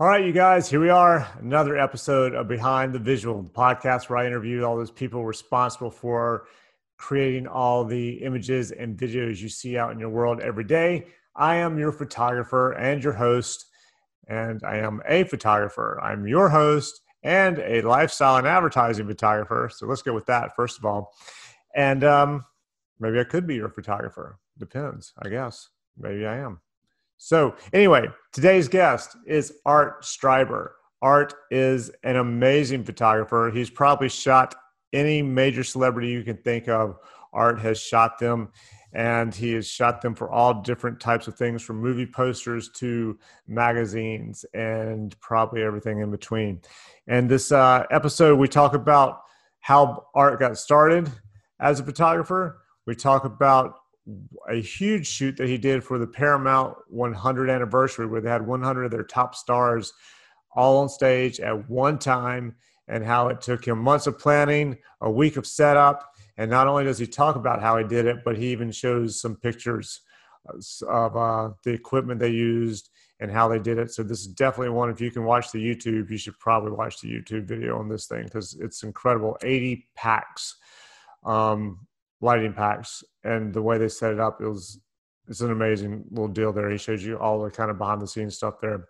All right, you guys, here we are. Another episode of Behind the Visual, the podcast where I interview all those people responsible for creating all the images and videos you see out in your world every day. I am your photographer and your host, and I am a photographer. I'm your host and a lifestyle and advertising photographer. So let's go with that, first of all. And um, maybe I could be your photographer. Depends, I guess. Maybe I am. So, anyway, today's guest is Art Streiber. Art is an amazing photographer. He's probably shot any major celebrity you can think of. Art has shot them, and he has shot them for all different types of things from movie posters to magazines and probably everything in between. And this uh, episode, we talk about how Art got started as a photographer. We talk about a huge shoot that he did for the Paramount 100 anniversary, where they had 100 of their top stars all on stage at one time, and how it took him months of planning, a week of setup. And not only does he talk about how he did it, but he even shows some pictures of uh, the equipment they used and how they did it. So this is definitely one. If you can watch the YouTube, you should probably watch the YouTube video on this thing because it's incredible. 80 packs. Um, lighting packs and the way they set it up it was it's an amazing little deal there. He shows you all the kind of behind the scenes stuff there.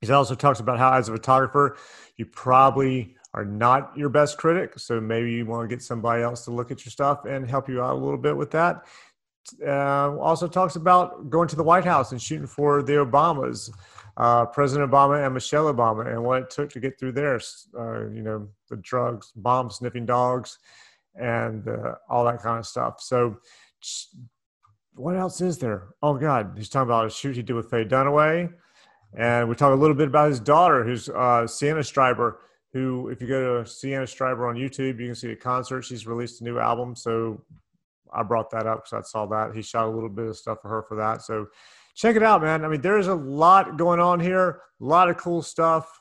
He also talks about how as a photographer you probably are not your best critic so maybe you want to get somebody else to look at your stuff and help you out a little bit with that. Uh, also talks about going to the white house and shooting for the obamas uh, president obama and michelle obama and what it took to get through there uh, you know the drugs bomb sniffing dogs and uh, all that kind of stuff. So, what else is there? Oh God, he's talking about a shoot he did with Faye Dunaway, and we talk a little bit about his daughter, who's uh, Sienna Streiber. Who, if you go to Sienna Streiber on YouTube, you can see a concert. She's released a new album, so I brought that up because I saw that he shot a little bit of stuff for her for that. So check it out, man. I mean, there's a lot going on here, a lot of cool stuff,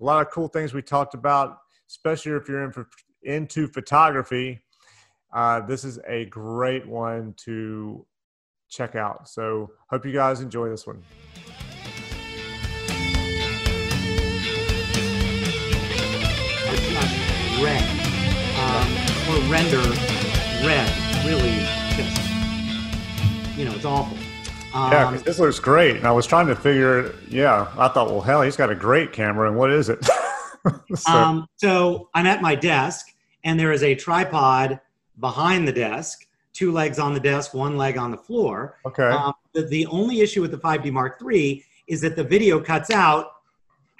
a lot of cool things we talked about, especially if you're in for into photography, uh, this is a great one to check out. So, hope you guys enjoy this one. red um, or render red. Really, just you know, it's awful. Um, yeah, this looks great. And I was trying to figure. Yeah, I thought, well, hell, he's got a great camera, and what is it? so. Um, so I'm at my desk, and there is a tripod behind the desk, two legs on the desk, one leg on the floor. Okay. Um, the, the only issue with the 5D Mark III is that the video cuts out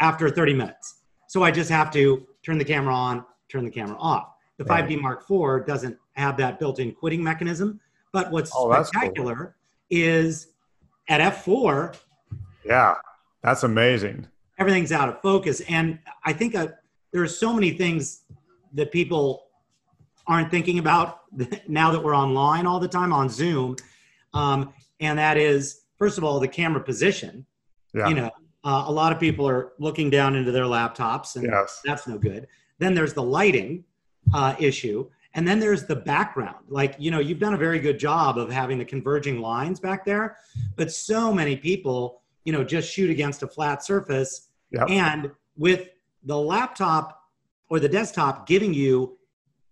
after 30 minutes. So I just have to turn the camera on, turn the camera off. The right. 5D Mark IV doesn't have that built-in quitting mechanism. But what's oh, spectacular cool. is at f4. Yeah, that's amazing everything's out of focus. And I think uh, there are so many things that people aren't thinking about now that we're online all the time on Zoom. Um, and that is, first of all, the camera position. Yeah. You know, uh, a lot of people are looking down into their laptops, and yes. that's no good. Then there's the lighting uh, issue. And then there's the background. Like, you know, you've done a very good job of having the converging lines back there, but so many people, you know, just shoot against a flat surface Yep. And with the laptop or the desktop giving you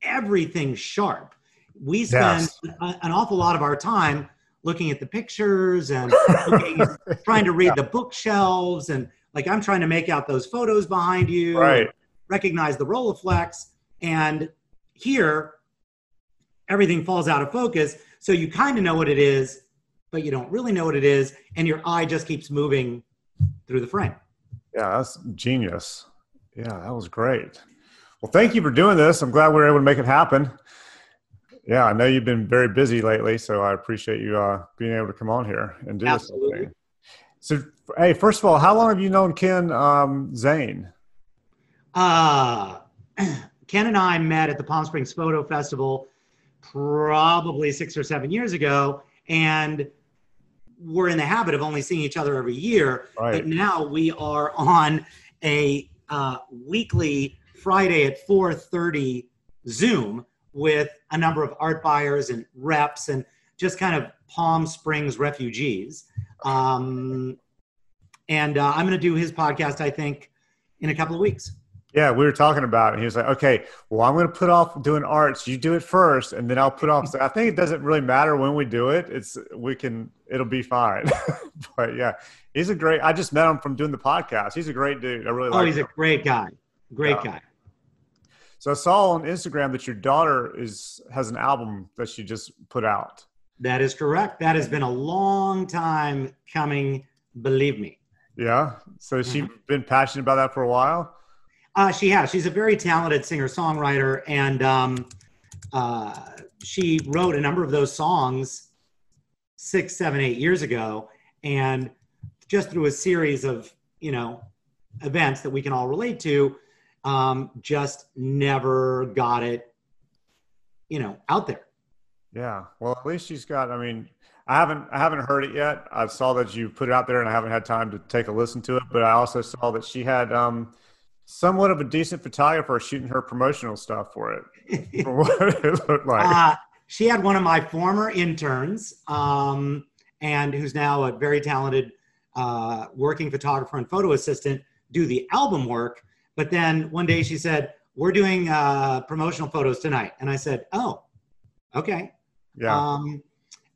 everything sharp, we spend yes. an awful lot of our time looking at the pictures and trying to read yeah. the bookshelves and like I'm trying to make out those photos behind you, right. recognize the Rolleiflex, and here everything falls out of focus. So you kind of know what it is, but you don't really know what it is, and your eye just keeps moving through the frame. Yeah, that's genius. Yeah, that was great. Well, thank you for doing this. I'm glad we were able to make it happen. Yeah, I know you've been very busy lately, so I appreciate you uh, being able to come on here and do Absolutely. this. So, hey, first of all, how long have you known Ken um, Zane? Uh, Ken and I met at the Palm Springs Photo Festival probably six or seven years ago, and we're in the habit of only seeing each other every year, right. but now we are on a uh, weekly Friday at 4:30 Zoom with a number of art buyers and reps and just kind of Palm Springs refugees. Um, and uh, I'm going to do his podcast. I think in a couple of weeks. Yeah, we were talking about it. He was like, okay, well, I'm going to put off doing arts. You do it first, and then I'll put off. So I think it doesn't really matter when we do it. It's, we can, it'll be fine. but yeah, he's a great, I just met him from doing the podcast. He's a great dude. I really oh, like he's him. a great guy. Great yeah. guy. So I saw on Instagram that your daughter is, has an album that she just put out. That is correct. That has been a long time coming. Believe me. Yeah. So she mm-hmm. been passionate about that for a while. Uh, she has. She's a very talented singer songwriter, and um, uh, she wrote a number of those songs six, seven, eight years ago, and just through a series of you know events that we can all relate to, um, just never got it, you know, out there. Yeah. Well, at least she's got. I mean, I haven't I haven't heard it yet. I saw that you put it out there, and I haven't had time to take a listen to it. But I also saw that she had. Um, somewhat of a decent photographer shooting her promotional stuff for it. for what it looked like. Uh, she had one of my former interns, um, and who's now a very talented uh, working photographer and photo assistant, do the album work. But then one day she said, "We're doing uh, promotional photos tonight," and I said, "Oh, okay." Yeah. Um,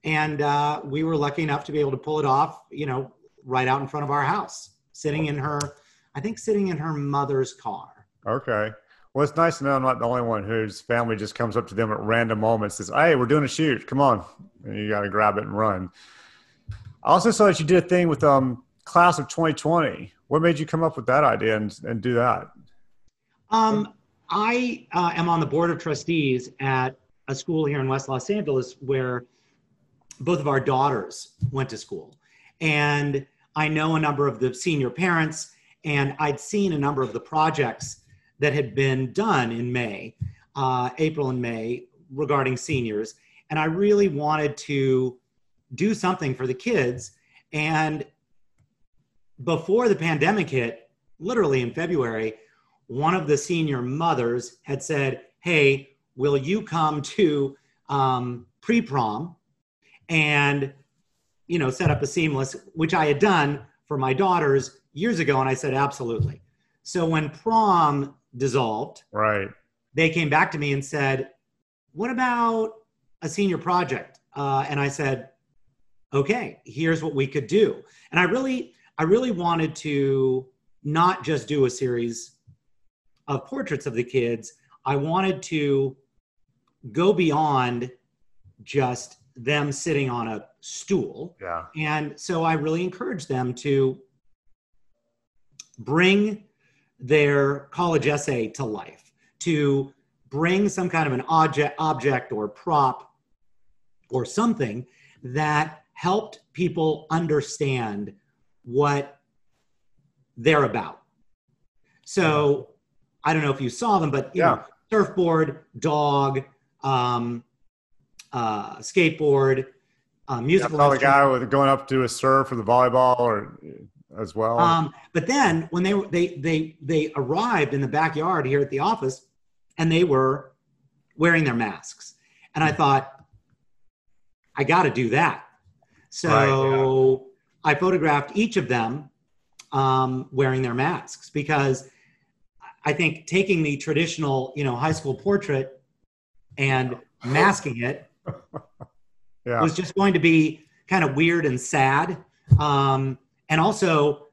and uh, we were lucky enough to be able to pull it off, you know, right out in front of our house, sitting in her I think sitting in her mother's car. Okay. Well, it's nice to know I'm not the only one whose family just comes up to them at random moments and says, Hey, we're doing a shoot. Come on. And you got to grab it and run. I also saw that you did a thing with um, class of 2020. What made you come up with that idea and, and do that? Um, I uh, am on the board of trustees at a school here in West Los Angeles where both of our daughters went to school. And I know a number of the senior parents and I'd seen a number of the projects that had been done in May, uh, April and May regarding seniors. And I really wanted to do something for the kids. And before the pandemic hit, literally in February, one of the senior mothers had said, Hey, will you come to um, pre prom and you know set up a seamless which i had done for my daughters years ago, and I said absolutely. So when prom dissolved, right, they came back to me and said, "What about a senior project?" Uh, and I said, "Okay, here's what we could do." And I really, I really wanted to not just do a series of portraits of the kids. I wanted to go beyond just them sitting on a stool. Yeah. And so I really encourage them to bring their college essay to life, to bring some kind of an object, object or prop or something that helped people understand what they're about. So I don't know if you saw them, but yeah. Know, surfboard, dog, um, uh, skateboard, uh, musical. Yeah, guy with going up to a serve for the volleyball or as well. Um, but then when they they they they arrived in the backyard here at the office, and they were wearing their masks, and I thought, I got to do that. So right, yeah. I photographed each of them um, wearing their masks because I think taking the traditional, you know, high school portrait and masking it yeah. It was just going to be kind of weird and sad. Um, and also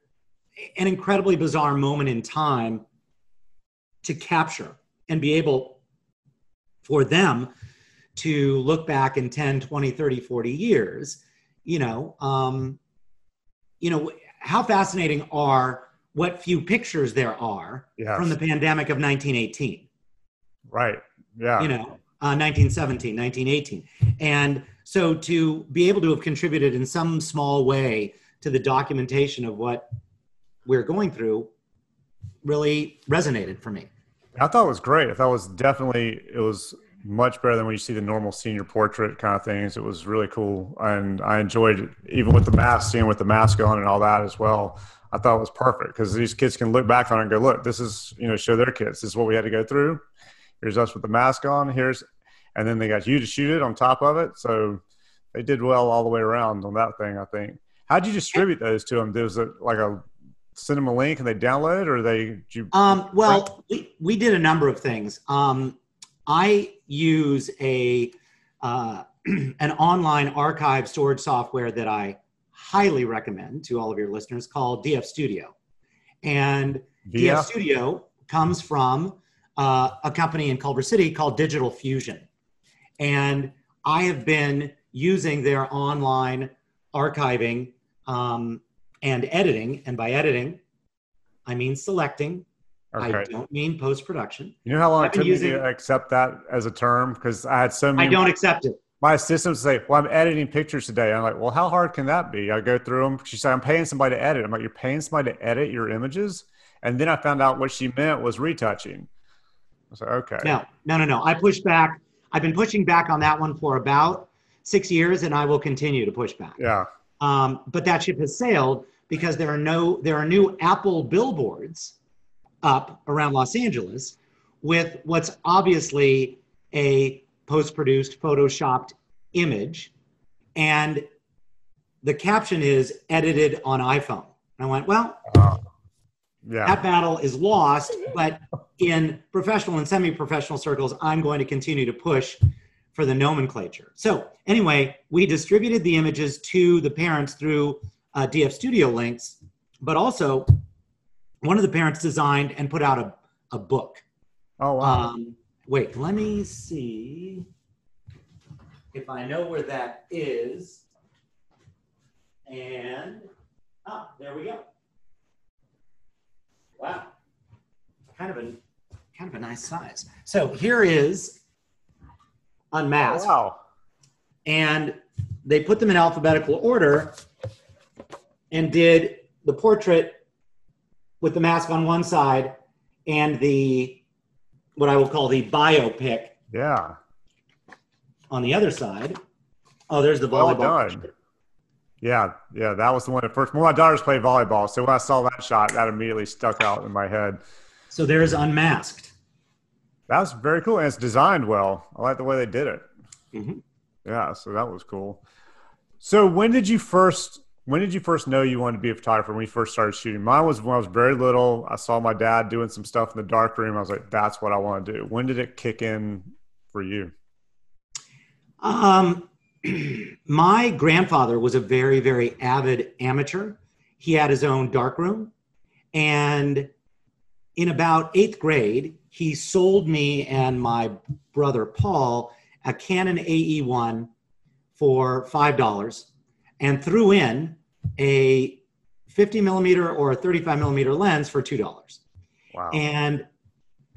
an incredibly bizarre moment in time to capture and be able for them to look back in 10 20 30 40 years you know um, you know how fascinating are what few pictures there are yes. from the pandemic of 1918 right yeah you know uh, 1917 1918 and so to be able to have contributed in some small way to the documentation of what we're going through really resonated for me. I thought it was great. I thought it was definitely it was much better than when you see the normal senior portrait kind of things. It was really cool, and I enjoyed it, even with the mask, seeing with the mask on and all that as well. I thought it was perfect because these kids can look back on it and go, "Look, this is you know show their kids this is what we had to go through. Here's us with the mask on. Here's and then they got you to shoot it on top of it. So they did well all the way around on that thing. I think. How'd you distribute those to them? There was a, like a send them a link and they download it, or they? You, um, well, we, we did a number of things. Um, I use a uh, an online archive storage software that I highly recommend to all of your listeners called DF Studio, and? DF Studio comes from uh, a company in Culver City called Digital Fusion, and I have been using their online archiving um, and editing. And by editing, I mean selecting. Okay. I don't mean post production. You know how long it took using, me to accept that as a term? Because I had so many. I don't accept it. My assistant say, "Well, I'm editing pictures today." I'm like, "Well, how hard can that be?" I go through them. She said, "I'm paying somebody to edit." I'm like, "You're paying somebody to edit your images?" And then I found out what she meant was retouching. I said, "Okay." No, no, no, no. I pushed back. I've been pushing back on that one for about six years, and I will continue to push back. Yeah. Um, but that ship has sailed because there are no there are new Apple billboards up around Los Angeles with what's obviously a post-produced photoshopped image and the caption is edited on iphone and i went well uh, yeah. that battle is lost but in professional and semi-professional circles i'm going to continue to push for the nomenclature. So anyway, we distributed the images to the parents through uh, DF Studio links, but also one of the parents designed and put out a, a book. Oh, wow. Um, wait, let me see if I know where that is. And, ah, there we go. Wow. Kind of a, kind of a nice size. So here is unmasked. Oh, wow. And they put them in alphabetical order and did the portrait with the mask on one side and the what I will call the biopic. Yeah. On the other side. Oh, there's the volleyball. Well done. Yeah, yeah, that was the one at first. Well, my daughters play volleyball, so when I saw that shot, that immediately stuck out in my head. So there's unmasked. That was very cool, and it's designed well. I like the way they did it. Mm-hmm. Yeah, so that was cool. So when did you first? When did you first know you wanted to be a photographer? When you first started shooting? Mine was when I was very little. I saw my dad doing some stuff in the dark room. I was like, "That's what I want to do." When did it kick in for you? Um, my grandfather was a very, very avid amateur. He had his own dark room, and in about eighth grade, he sold me and my brother Paul a Canon AE1 for $5 and threw in a 50 millimeter or a 35 millimeter lens for $2. Wow. And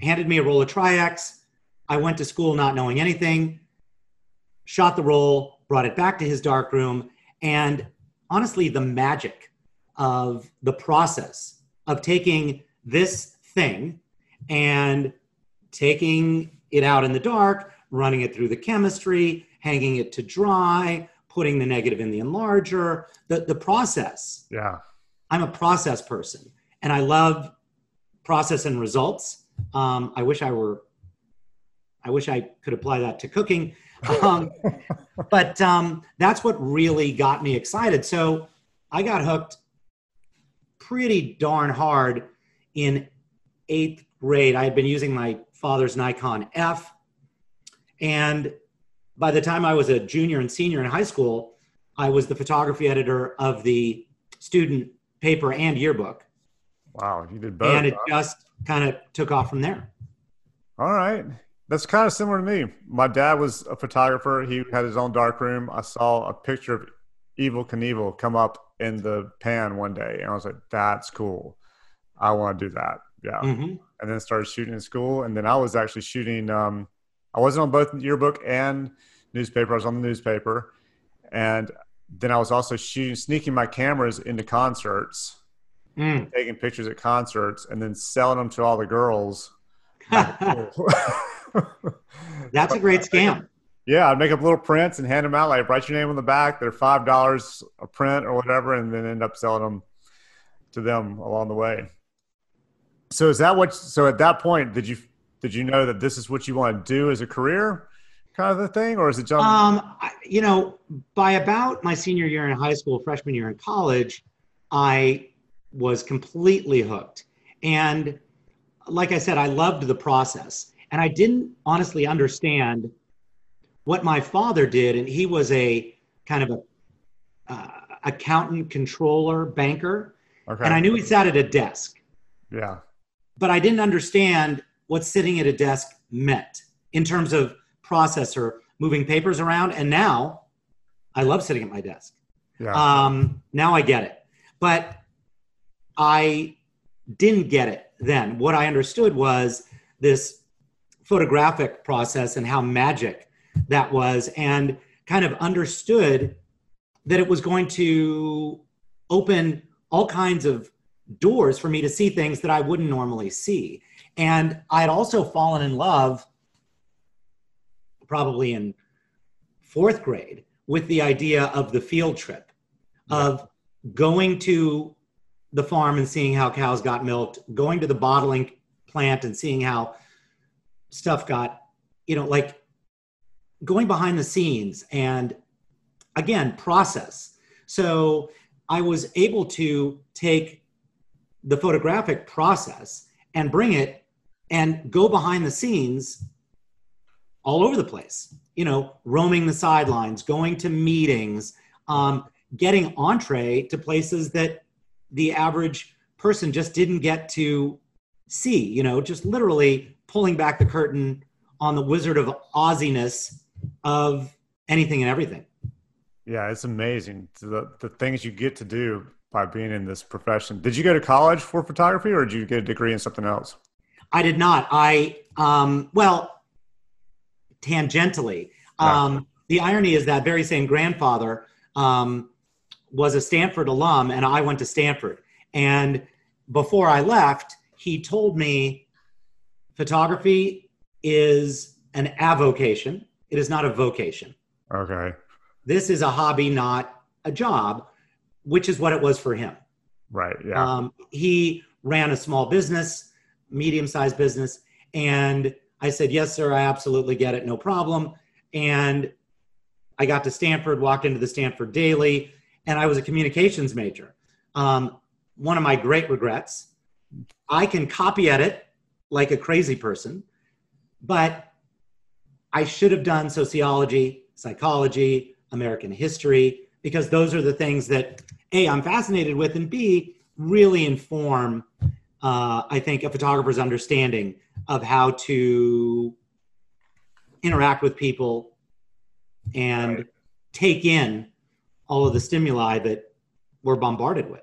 handed me a roll of Tri-X. I went to school not knowing anything, shot the roll, brought it back to his dark room, and honestly, the magic of the process of taking this thing and taking it out in the dark, running it through the chemistry, hanging it to dry, putting the negative in the enlarger, the, the process. Yeah. I'm a process person and I love process and results. Um, I wish I were, I wish I could apply that to cooking. Um, but um, that's what really got me excited. So I got hooked pretty darn hard in eighth grade, I had been using my father's Nikon F. And by the time I was a junior and senior in high school, I was the photography editor of the student paper and yearbook. Wow, you did both. And it huh? just kind of took off from there. All right. That's kind of similar to me. My dad was a photographer. He had his own dark room. I saw a picture of Evel Knievel come up in the pan one day, and I was like, "That's cool. I want to do that." Yeah. Mm-hmm. And then started shooting in school. And then I was actually shooting, um, I wasn't on both yearbook and newspaper. I was on the newspaper. And then I was also shooting, sneaking my cameras into concerts, mm. taking pictures at concerts, and then selling them to all the girls. That's a great scam. Yeah, I'd make up little prints and hand them out. Like write your name on the back. They're five dollars a print or whatever, and then end up selling them to them along the way. So is that what? So at that point, did you did you know that this is what you want to do as a career, kind of a thing, or is it just? Um, you know, by about my senior year in high school, freshman year in college, I was completely hooked. And like I said, I loved the process. And I didn't honestly understand what my father did. And he was a kind of a uh, accountant, controller, banker. Okay. And I knew he sat at a desk. Yeah. But I didn't understand what sitting at a desk meant in terms of processor moving papers around. And now I love sitting at my desk. Yeah. Um, now I get it. But I didn't get it then. What I understood was this photographic process and how magic that was, and kind of understood that it was going to open all kinds of doors for me to see things that I wouldn't normally see. And I had also fallen in love, probably in fourth grade, with the idea of the field trip, of going to the farm and seeing how cows got milked, going to the bottling plant and seeing how stuff got, you know, like going behind the scenes and again, process. So I was able to take the photographic process and bring it and go behind the scenes all over the place, you know, roaming the sidelines, going to meetings, um, getting entree to places that the average person just didn't get to see, you know, just literally pulling back the curtain on the wizard of Ozziness of anything and everything. Yeah, it's amazing the, the things you get to do by being in this profession. Did you go to college for photography or did you get a degree in something else? I did not. I, um, well, tangentially. Um, The irony is that very same grandfather um, was a Stanford alum and I went to Stanford. And before I left, he told me photography is an avocation. It is not a vocation. Okay. This is a hobby, not a job, which is what it was for him. Right. Yeah. Um, he ran a small business, medium sized business. And I said, Yes, sir, I absolutely get it. No problem. And I got to Stanford, walked into the Stanford Daily, and I was a communications major. Um, one of my great regrets. I can copy edit like a crazy person, but I should have done sociology, psychology, American history, because those are the things that A, I'm fascinated with, and B, really inform, uh, I think, a photographer's understanding of how to interact with people and right. take in all of the stimuli that we're bombarded with.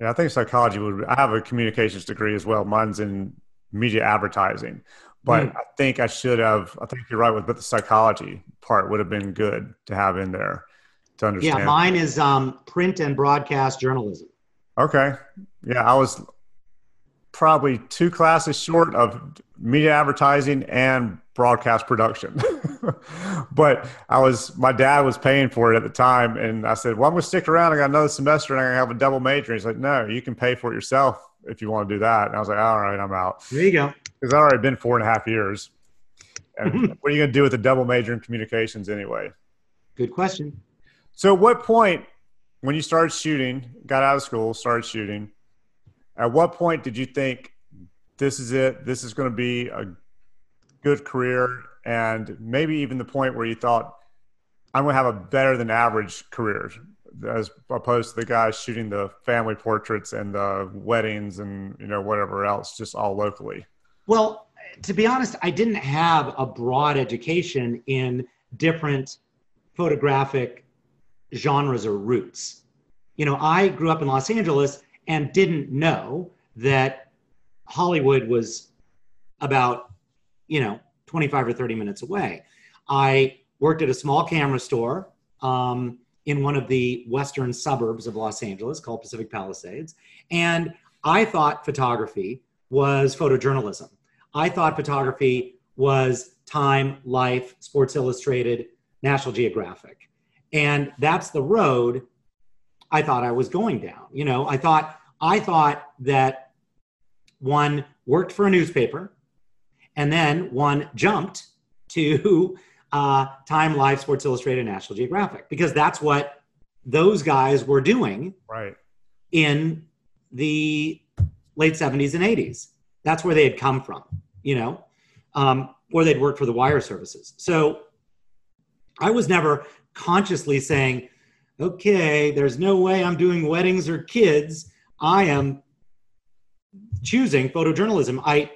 Yeah, I think psychology would. I have a communications degree as well. Mine's in media advertising, but mm. I think I should have. I think you're right with, but the psychology part would have been good to have in there to understand. Yeah, mine is um, print and broadcast journalism. Okay. Yeah, I was probably two classes short of media advertising and broadcast production. but I was, my dad was paying for it at the time. And I said, well, I'm going to stick around. I got another semester and I'm going to have a double major. And He's like, no, you can pay for it yourself if you want to do that. And I was like, all right, I'm out. There you go. Because I've already been four and a half years. And mm-hmm. what are you going to do with a double major in communications anyway? Good question. So, at what point, when you started shooting, got out of school, started shooting, at what point did you think this is it? This is going to be a good career, and maybe even the point where you thought, I'm going to have a better than average career, as opposed to the guys shooting the family portraits and the weddings and you know whatever else, just all locally. Well, to be honest, I didn't have a broad education in different photographic genres or roots You know, I grew up in Los Angeles and didn't know that Hollywood was about, you know, 25 or 30 minutes away. I worked at a small camera store um, in one of the western suburbs of Los Angeles called Pacific Palisades. And I thought photography was photojournalism. I thought photography was Time, Life, Sports Illustrated, National Geographic. And that's the road I thought I was going down. You know, I thought I thought that one worked for a newspaper and then one jumped to uh, Time, Life, Sports Illustrated, National Geographic because that's what those guys were doing right in the late 70s and 80s. That's where they had come from, you know, um, or they'd worked for the wire services. So I was never consciously saying, okay, there's no way I'm doing weddings or kids. I am choosing photojournalism. I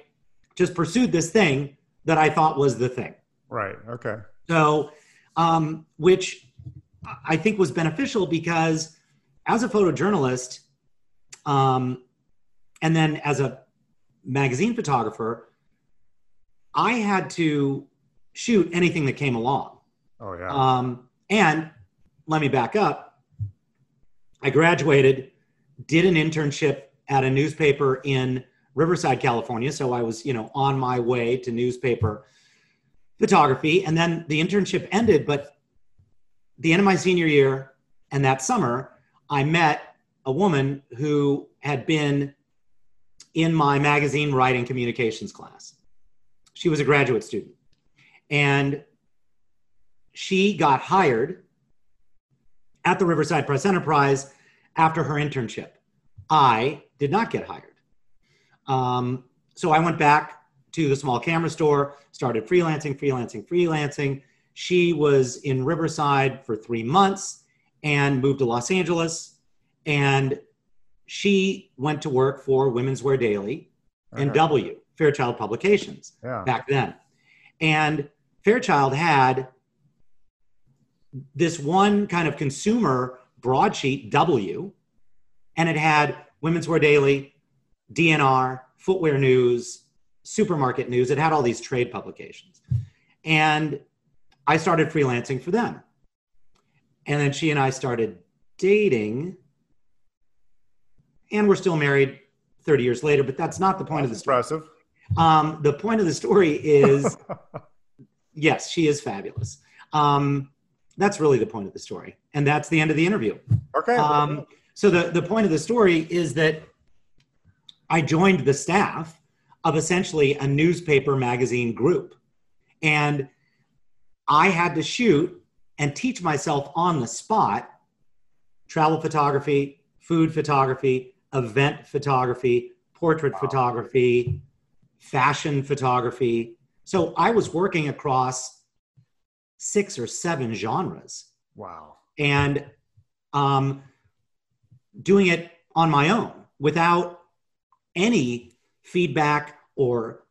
just pursued this thing that I thought was the thing. Right. Okay. So, um, which I think was beneficial because as a photojournalist, um, and then as a magazine photographer, I had to shoot anything that came along. Oh yeah. Um, and let me back up. I graduated, did an internship at a newspaper in Riverside, California. So I was, you know, on my way to newspaper photography. And then the internship ended, but the end of my senior year and that summer, I met a woman who had been in my magazine writing communications class. She was a graduate student. And she got hired at the Riverside Press Enterprise after her internship. I did not get hired. Um, so I went back to the small camera store, started freelancing, freelancing, freelancing. She was in Riverside for three months and moved to Los Angeles. And she went to work for Women's Wear Daily and Okay. W, Fairchild Publications Yeah. back then. And Fairchild had this one kind of consumer broadsheet, W, and it had Women's Wear Daily, DNR, Footwear News, Supermarket News. It had all these trade publications. And I started freelancing for them. And then she and I started dating. And we're still married 30 years later, but that's not the point of the story. Um, the point of the story is yes, she is fabulous. Um, that's really the point of the story. And that's the end of the interview. okay. Um, so the, the point of the story is that I joined the staff of essentially a newspaper magazine group. And I had to shoot and teach myself on the spot travel photography, food photography, event photography, portrait photography, fashion photography. So I was working across six or seven genres wow. and um, doing it on my own without any feedback or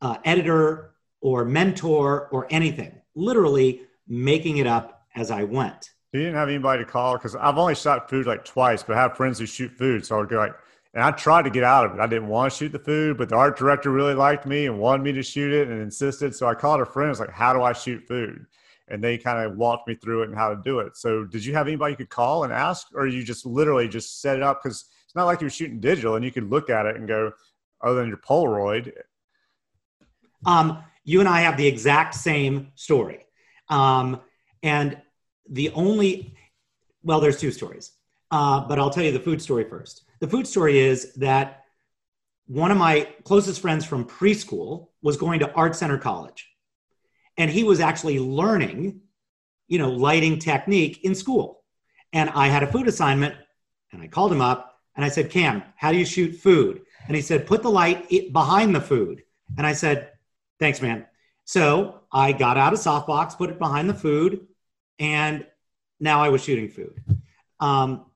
uh, editor or mentor or anything. Literally making it up as I went. You didn't have anybody to call because I've only shot food like twice, but I have friends who shoot food. So I would go like, and I tried to get out of it. I didn't want to shoot the food, but the art director really liked me and wanted me to shoot it and insisted. So I called a friend. I was like, "How do I shoot food?" And they kind of walked me through it and how to do it. So did you have anybody you could call and ask, or you just literally just set it up? Because it's not like you were shooting digital and you could look at it and go, other than your Polaroid. Um, you and I have the exact same story. Um, and the only, well, there's two stories, uh, but I'll tell you the food story first. The food story is that one of my closest friends from preschool was going to Art Center College. And he was actually learning, you know, lighting technique in school. And I had a food assignment and I called him up and I said, Cam, how do you shoot food? And he said, put the light behind the food. And I said, thanks, man. So I got out a softbox, put it behind the food, and now I was shooting food. Um,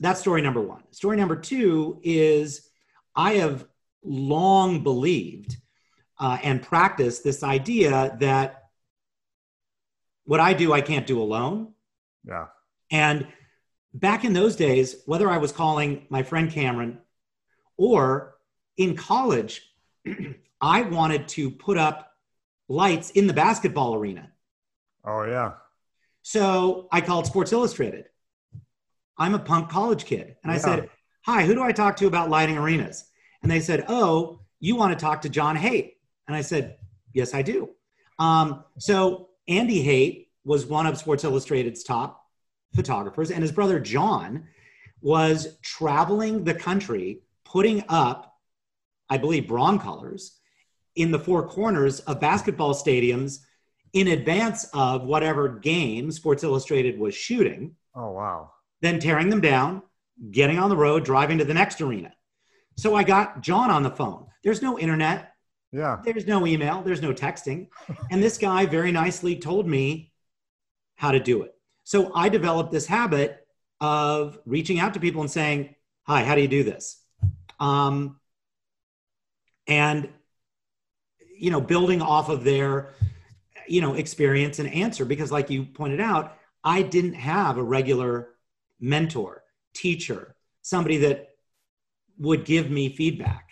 that's story number one. Story number two is I have long believed uh, and practiced this idea that what I do, I can't do alone. Yeah. And back in those days, whether I was calling my friend Cameron or in college, I wanted to put up lights in the basketball arena. Oh yeah. So I called Sports Illustrated. I'm a punk college kid. And I Yeah. said, Hi, who do I talk to about lighting arenas? And they said, Oh, you want to talk to John Hayt? And I said, Yes, I do. Um, so Andy Hayt was one of Sports Illustrated's top photographers, and his brother John was traveling the country putting up, I believe, Broncolors in the four corners of basketball stadiums in advance of whatever game Sports Illustrated was shooting, Oh wow. then tearing them down, getting on the road, driving to the next arena. So I got John on the phone. There's no internet. Yeah. There's no email. There's no texting. And this guy very nicely told me how to do it. So I developed this habit of reaching out to people and saying, Hi, how do you do this? Um, and, you know, building off of their, you know, experience and answer. Because, like you pointed out, I didn't have a regular mentor, teacher, somebody that would give me feedback.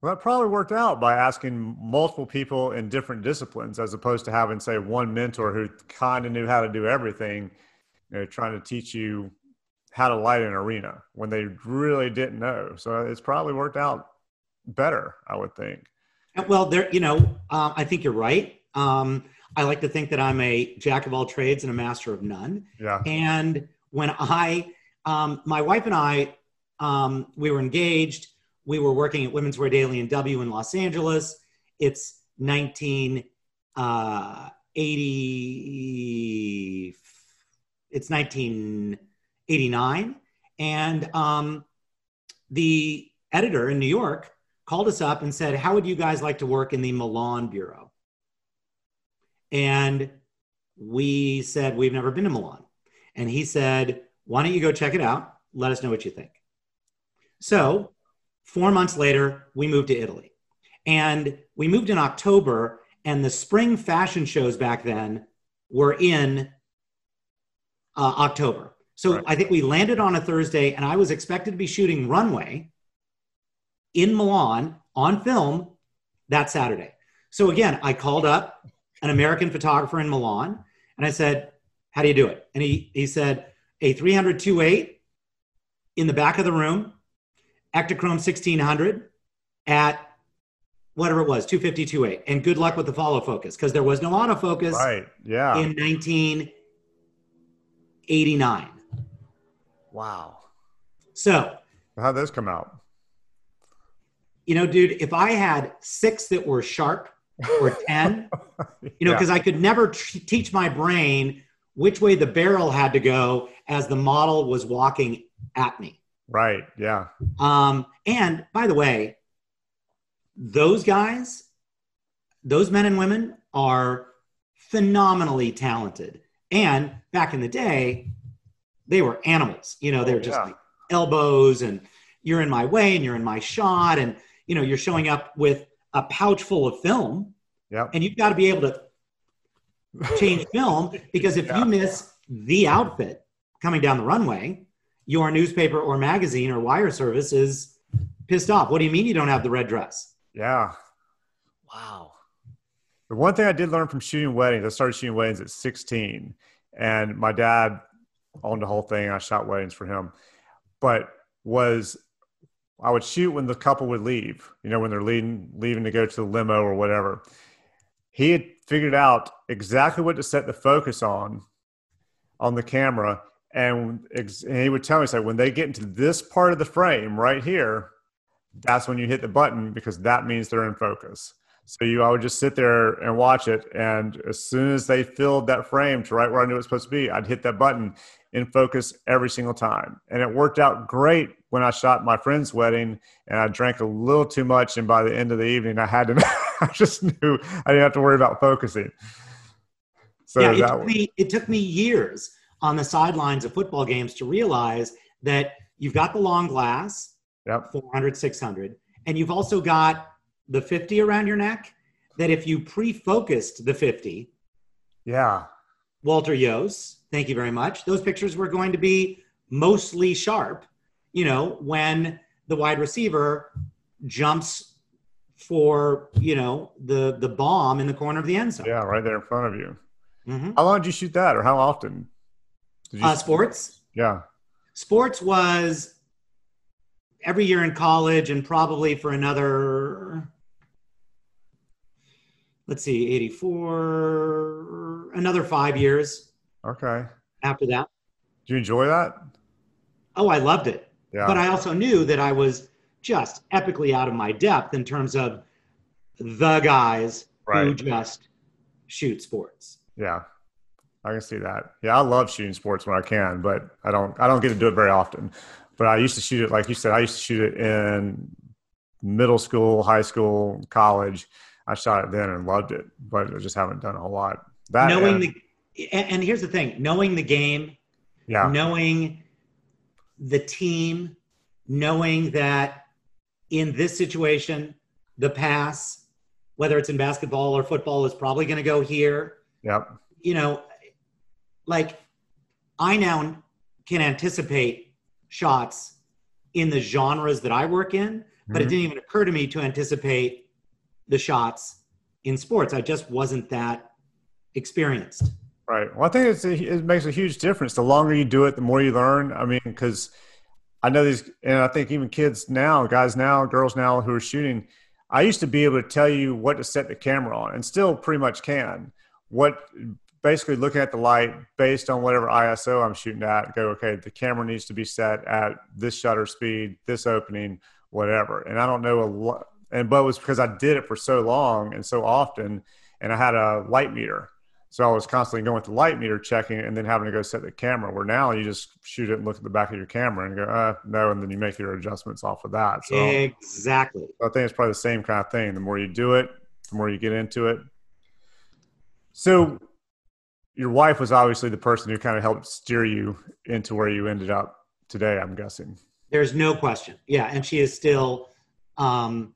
Well, that probably worked out by asking multiple people in different disciplines as opposed to having, say, one mentor who kind of knew how to do everything, you know, trying to teach you how to light an arena when they really didn't know. So it's probably worked out better, I would think. Well, there, you know, uh, I think you're right. Um, I like to think that I'm a jack of all trades and a master of none. Yeah. And when I, um, my wife and I, um, we were engaged. We were working at Women's Wear Daily and W in Los Angeles. It's 1980. Uh, it's 19. 89. And um, the editor in New York called us up and said, How would you guys like to work in the Milan Bureau? And we said, We've never been to Milan. And he said, Why don't you go check it out? Let us know what you think. So, four months later, we moved to Italy. And we moved in October, and the spring fashion shows back then were in uh, October. So right. I think we landed on a Thursday, and I was expected to be shooting runway in Milan on film that Saturday. So again, I called up an American photographer in Milan, and I said, How do you do it? And he, he said, A 300 8 in the back of the room Ektachrome 1600 at whatever it was, 250, And good luck with the follow focus because there was no autofocus right. yeah. in 1989. Wow. So, how'd those come out? You know, dude, if I had six that were sharp or 10, you know, because yeah. I could never t- teach my brain which way the barrel had to go as the model was walking at me. Right. Yeah. Um, and by the way, those guys, those men and women are phenomenally talented. And back in the day, they were animals. You know, they were just yeah. like elbows and you're in my way and you're in my shot. And, you know, you're showing up with a pouch full of film. Yeah. And you've got to be able to change film because if yeah. you miss the outfit coming down the runway, your newspaper or magazine or wire service is pissed off. What do you mean you don't have the red dress? Yeah. Wow. The one thing I did learn from shooting weddings, I started shooting weddings at 16, and my dad owned the whole thing. I shot weddings for him, but was I would shoot when the couple would leave, you know, when they're leaving, leaving to go to the limo or whatever. He had figured out exactly what to set the focus on on the camera and, and he would tell me, say, when they get into this part of the frame right here, that's when you hit the button because that means they're in focus. So you, I would just sit there and watch it, and as soon as they filled that frame to right where I knew it was supposed to be, I'd hit that button in focus every single time, and it worked out great when I shot my friend's wedding, and I drank a little too much, and by the end of the evening, I had to, I just knew I didn't have to worry about focusing. So yeah, it took, me, it took me years on the sidelines of football games to realize that you've got the long glass, yep. 400, 600, and you've also got the 50 around your neck. That if you pre focused the 50, yeah, Walter Iooss, thank you very much. Those pictures were going to be mostly sharp, you know, when the wide receiver jumps for, you know, the the bomb in the corner of the end zone. Yeah, right there in front of you. Mm-hmm. How long did you shoot that, or how often? did you Uh, sports. Yeah. Sports was every year in college and probably for another let's see 84 another five years okay after that do you enjoy that oh i loved it yeah. but i also knew that i was just epically out of my depth in terms of the guys right. who just shoot sports yeah I can see that. Yeah, I love shooting sports when I can, but I don't. I don't get to do it very often. but I used to shoot it like you said. I used to shoot it in middle school, high school, college. I shot it then and loved it, but I just haven't done a whole lot. That knowing and, the and, and here's the thing: knowing the game, yeah, knowing the team, knowing that in this situation, the pass, whether it's in basketball or football, is probably going to go here. Yep. You know, like I now can anticipate shots in the genres that I work in, but mm-hmm. it didn't even occur to me to anticipate the shots in sports. I just wasn't that experienced. Right. Well, I think it's it makes a huge difference. The longer you do it, the more you learn. I mean, because I know these, and I think even kids now, guys now, girls now who are shooting, I used to be able to tell you what to set the camera on, and still pretty much can. What basically looking at the light based on whatever ISO I'm shooting at, go, okay, the camera needs to be set at this shutter speed, this opening, whatever. And I don't know a lot, and but it was because I did it for so long and so often, and I had a light meter. So I was constantly going with the light meter checking and then having to go set the camera. Where now you just shoot it and look at the back of your camera and go, uh, no, and then you make your adjustments off of that. So exactly. I think it's probably the same kind of thing. The more you do it, the more you get into it. So your wife was obviously the person who kind of helped steer you into where you ended up today. I'm guessing. There's no question. Yeah, and she is still um,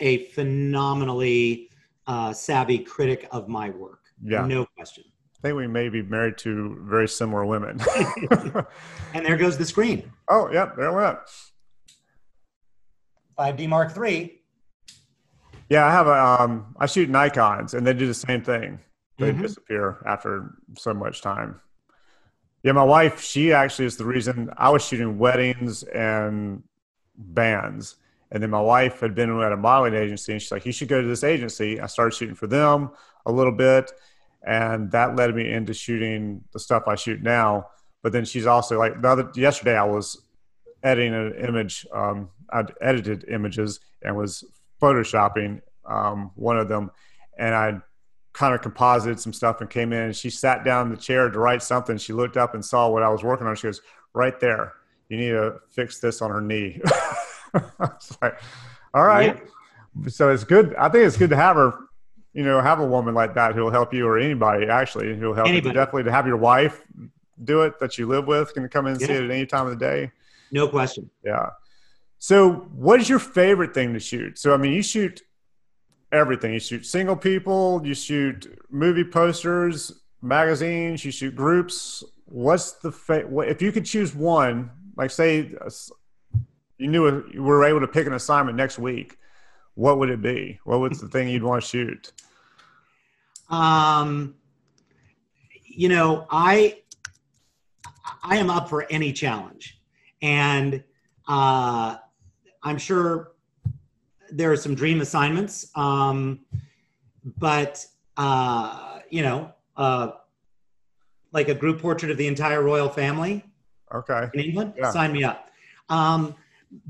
a phenomenally uh, savvy critic of my work. Yeah. No question. I think we may be married to very similar women. and there goes the screen. Oh, yeah, there it went. 5D Mark III. Yeah, I have a. Um, I shoot Nikon's, and they do the same thing. They mm-hmm. disappear after so much time. Yeah, my wife, she actually is the reason I was shooting weddings and bands. And then my wife had been at a modeling agency, and she's like, "You should go to this agency." I started shooting for them a little bit, and that led me into shooting the stuff I shoot now. But then she's also like, the other yesterday I was editing an image. Um, I'd edited images and was photoshopping um, one of them, and I kind of composited some stuff and came in. And she sat down in the chair to write something. She looked up and saw what I was working on. She goes, "Right there, you need to fix this on her knee." like, all right. Yeah. So it's good. I think it's good to have her, you know, have a woman like that who'll help you or anybody actually who'll help anybody. you. Definitely to have your wife do it that you live with can come in and yeah. see it at any time of the day. No question. Yeah. So what is your favorite thing to shoot? So, I mean, you shoot everything. You shoot single people, you shoot movie posters, magazines, you shoot groups. What's the, fa- if you could choose one, like say you knew you were able to pick an assignment next week, what would it be? What was the thing you'd want to shoot? Um, you know, I I am up for any challenge, and uh, I'm sure there are some dream assignments, um, but uh, you know, uh, like a group portrait of the entire royal family. Okay. In England, yeah. sign me up. Um,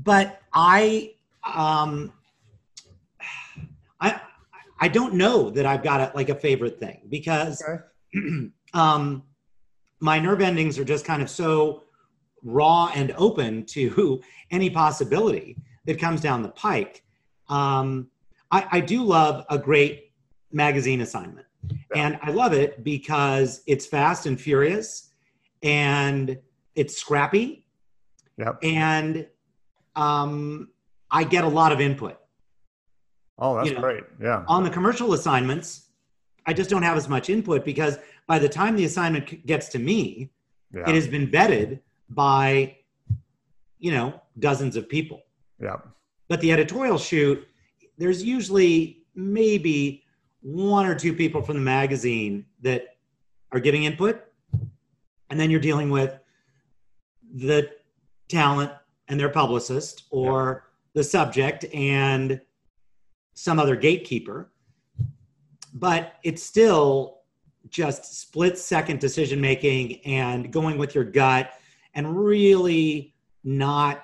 but I, um, I, I don't know that I've got a, like a favorite thing because okay. um, my nerve endings are just kind of so raw and open to any possibility that comes down the pike. Um, I, I do love a great magazine assignment. And I love it because it's fast and furious and it's scrappy. Yep. And um, I get a lot of input. Oh, that's you know, great. Yeah. On the commercial assignments, I just don't have as much input because by the time the assignment gets to me, yeah. it has been vetted by, you know, dozens of people. Yeah. But the editorial shoot, there's usually maybe one or two people from the magazine that are giving input. And then you're dealing with the talent and their publicist or the subject and some other gatekeeper. But it's still just split second decision making and going with your gut and really not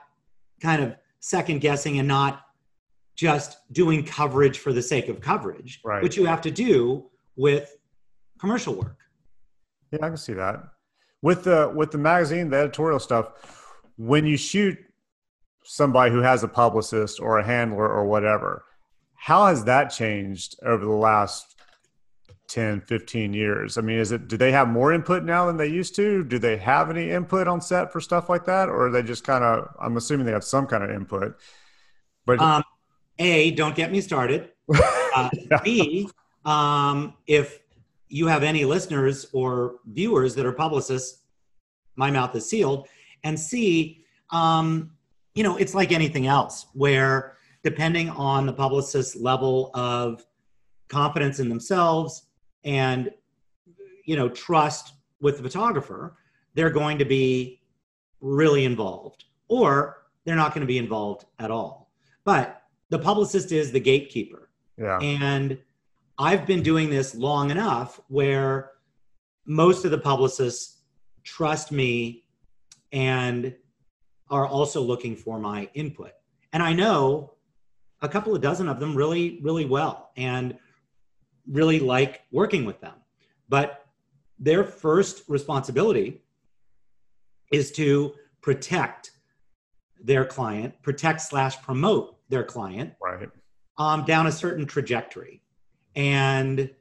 kind of second guessing and not just doing coverage for the sake of coverage, right. which you have to do with commercial work. Yeah, I can see that. With the with the magazine, the editorial stuff, when you shoot somebody who has a publicist or a handler or whatever. How has that changed over the last 10, 15 years? I mean, is it, do they have more input now than they used to? Do they have any input on set for stuff like that? Or are they just kind of, I'm assuming they have some kind of input. But um, A, don't get me started. Uh, B, um, if you have any listeners or viewers that are publicists, my mouth is sealed. And C, um, you know, it's like anything else where depending on the publicist's level of confidence in themselves and, you know, trust with the photographer, they're going to be really involved or they're not going to be involved at all. But the publicist is the gatekeeper. Yeah. And I've been doing this long enough where most of the publicists trust me and are also looking for my input. And I know a couple of dozen of them really, really well and really like working with them. But their first responsibility is to protect their client, protect slash promote their client right. um, down a certain trajectory. And,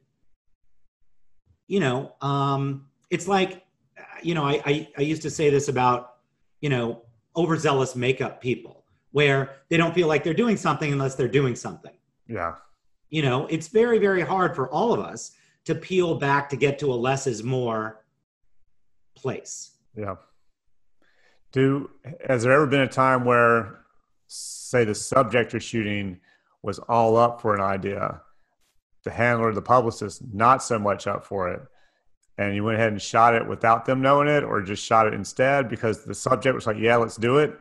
you know, um, it's like, you know, I, I, I used to say this about, you know, overzealous makeup people where they don't feel like they're doing something unless they're doing something. Yeah. You know, it's very, very hard for all of us to peel back to get to a less is more place. Yeah. Do has there ever been a time where say the subject you're shooting was all up for an idea, the handler, the publicist, not so much up for it, and you went ahead and shot it without them knowing it, or just shot it instead because the subject was like, "Yeah, let's do it."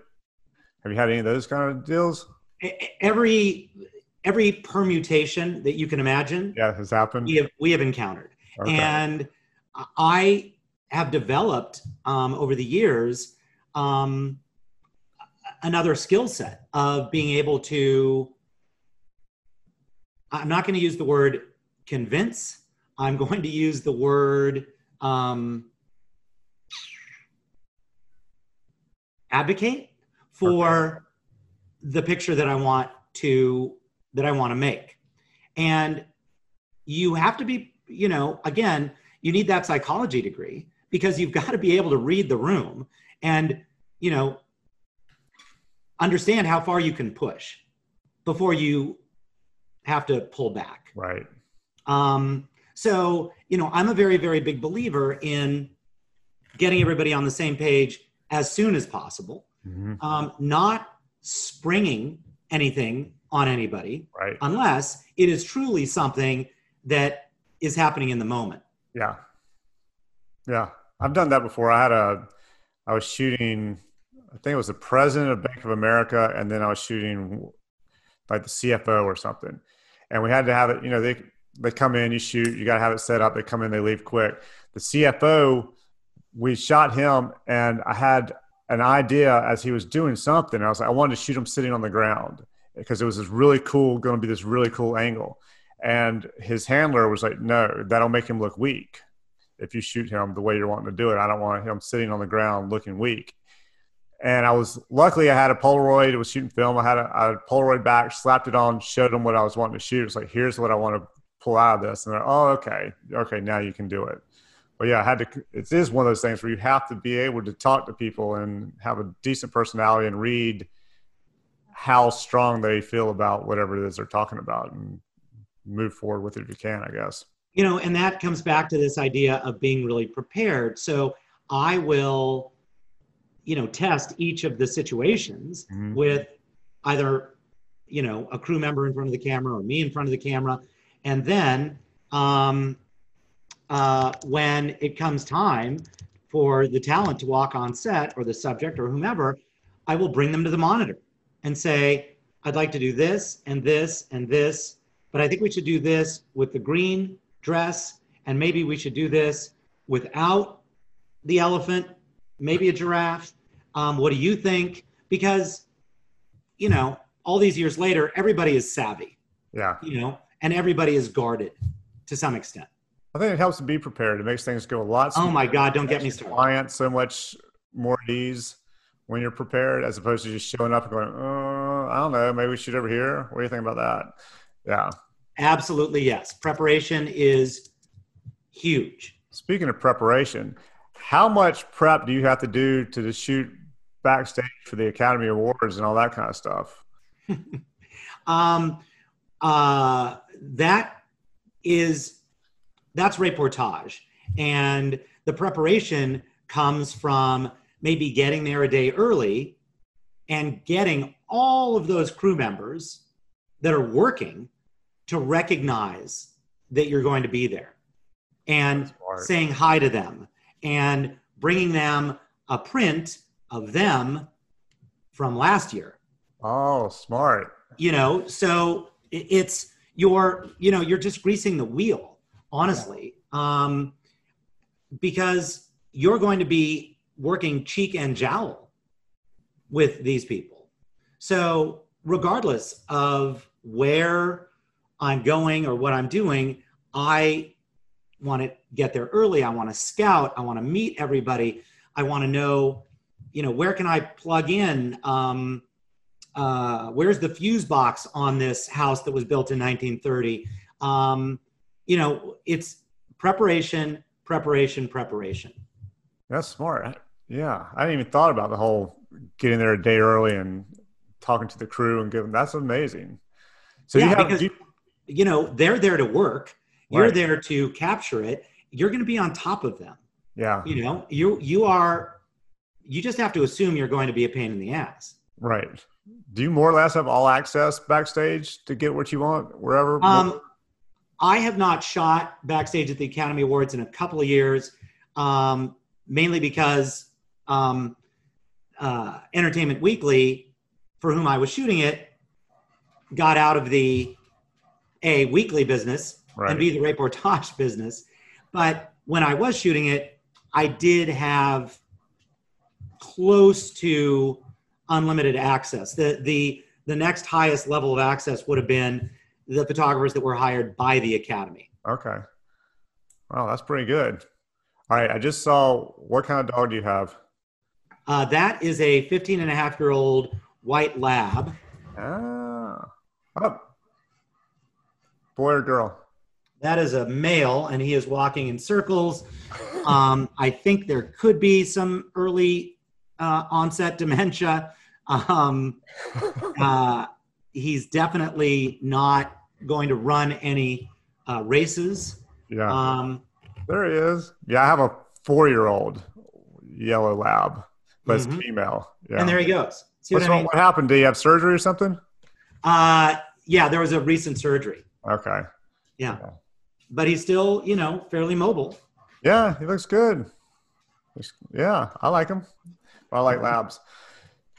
Have you had any of those kind of deals? Every every permutation that you can imagine, yeah, has happened. We have we have encountered, okay. and I have developed um, over the years um, another skill set of being able to. I'm not going to use the word convince I'm going to use the word um, advocate for okay. the picture that I want to that I want to make. And you have to be, you know, again, you need that psychology degree because you've got to be able to read the room and, you know, understand how far you can push before you have to pull back. Right. Um, so, you know, I'm a very, very big believer in getting everybody on the same page as soon as possible, mm-hmm. um, not springing anything on anybody right. unless it is truly something that is happening in the moment. Yeah. Yeah. I've done that before. I had a, I was shooting, I think it was the president of Bank of America, and then I was shooting like the CFO or something. And we had to have it, you know, they, they come in, you shoot, you got to have it set up. They come in, they leave quick. The CFO, we shot him, and I had an idea as he was doing something. I was like, I wanted to shoot him sitting on the ground because it was this really cool, going to be this really cool angle. And his handler was like, No, that'll make him look weak if you shoot him the way you're wanting to do it. I don't want him sitting on the ground looking weak. And I was luckily I had a Polaroid. It was shooting film. I had a, a Polaroid back, slapped it on, showed him what I was wanting to shoot. It's like, here's what I want to pull out of this. And they're, oh, okay, okay, now you can do it. But yeah, I had to. It is one of those things where you have to be able to talk to people and have a decent personality and read how strong they feel about whatever it is they're talking about and move forward with it if you can, I guess. You know, and that comes back to this idea of being really prepared. So I will, you know, test each of the situations mm-hmm. with either, you know, a crew member in front of the camera or me in front of the camera and then um, uh, when it comes time for the talent to walk on set or the subject or whomever, I will bring them to the monitor and say, I'd like to do this and this and this, but I think we should do this with the green dress, and maybe we should do this without the elephant, maybe a giraffe. Um, what do you think? Because, you know, all these years later, everybody is savvy. Yeah. You know, and everybody is guarded to some extent. I think it helps to be prepared. It makes things go a lot. Smoother. Oh my God! Don't get me started. Client so much more at ease when you're prepared, as opposed to just showing up and going, oh, I don't know, maybe we shoot over here. What do you think about that? Yeah. Absolutely, yes. Preparation is huge. Speaking of preparation, how much prep do you have to do to shoot backstage for the Academy Awards and all that kind of stuff? um, uh, that is that's reportage, and the preparation comes from maybe getting there a day early and getting all of those crew members that are working to recognize that you're going to be there and saying hi to them and bringing them a print of them from last year. Oh, smart. You know, so it's you're, you know, you're just greasing the wheel, honestly. Um, because you're going to be working cheek and jowl with these people. So, regardless of where I'm going or what I'm doing, I want to get there early. I want to scout. I want to meet everybody. I want to know, you know, where can I plug in? Um, uh, where's the fuse box on this house that was built in 1930? Um, you know, it's preparation, preparation, preparation. That's smart. Yeah, I didn't even thought about the whole getting there a day early and talking to the crew and giving. That's amazing. So yeah, you have, because you, you know they're there to work. You're right. there to capture it. You're going to be on top of them. Yeah. You know, you you are. You just have to assume you're going to be a pain in the ass. Right. Do you more or less have all access backstage to get what you want wherever? Um, I have not shot backstage at the Academy Awards in a couple of years, um, mainly because um, uh, Entertainment Weekly, for whom I was shooting it, got out of the a weekly business right. and b the reportage business. But when I was shooting it, I did have close to unlimited access. The the the next highest level of access would have been the photographers that were hired by the academy. Okay. Wow, that's pretty good. All right, I just saw what kind of dog do you have? Uh, that is a 15 and a half year old white lab. Ah. Oh. Boy or girl? That is a male, and he is walking in circles. Um, I think there could be some early uh, onset dementia. Um, uh, he's definitely not going to run any uh, races. Yeah. Um, there he is. Yeah, I have a four year old yellow lab, but mm-hmm. it's female. Yeah. And there he goes. See what, I mean? what happened? Did he have surgery or something? Uh, yeah, there was a recent surgery. Okay. Yeah. yeah. But he's still, you know, fairly mobile. Yeah, he looks good. Yeah, I like him. I like labs.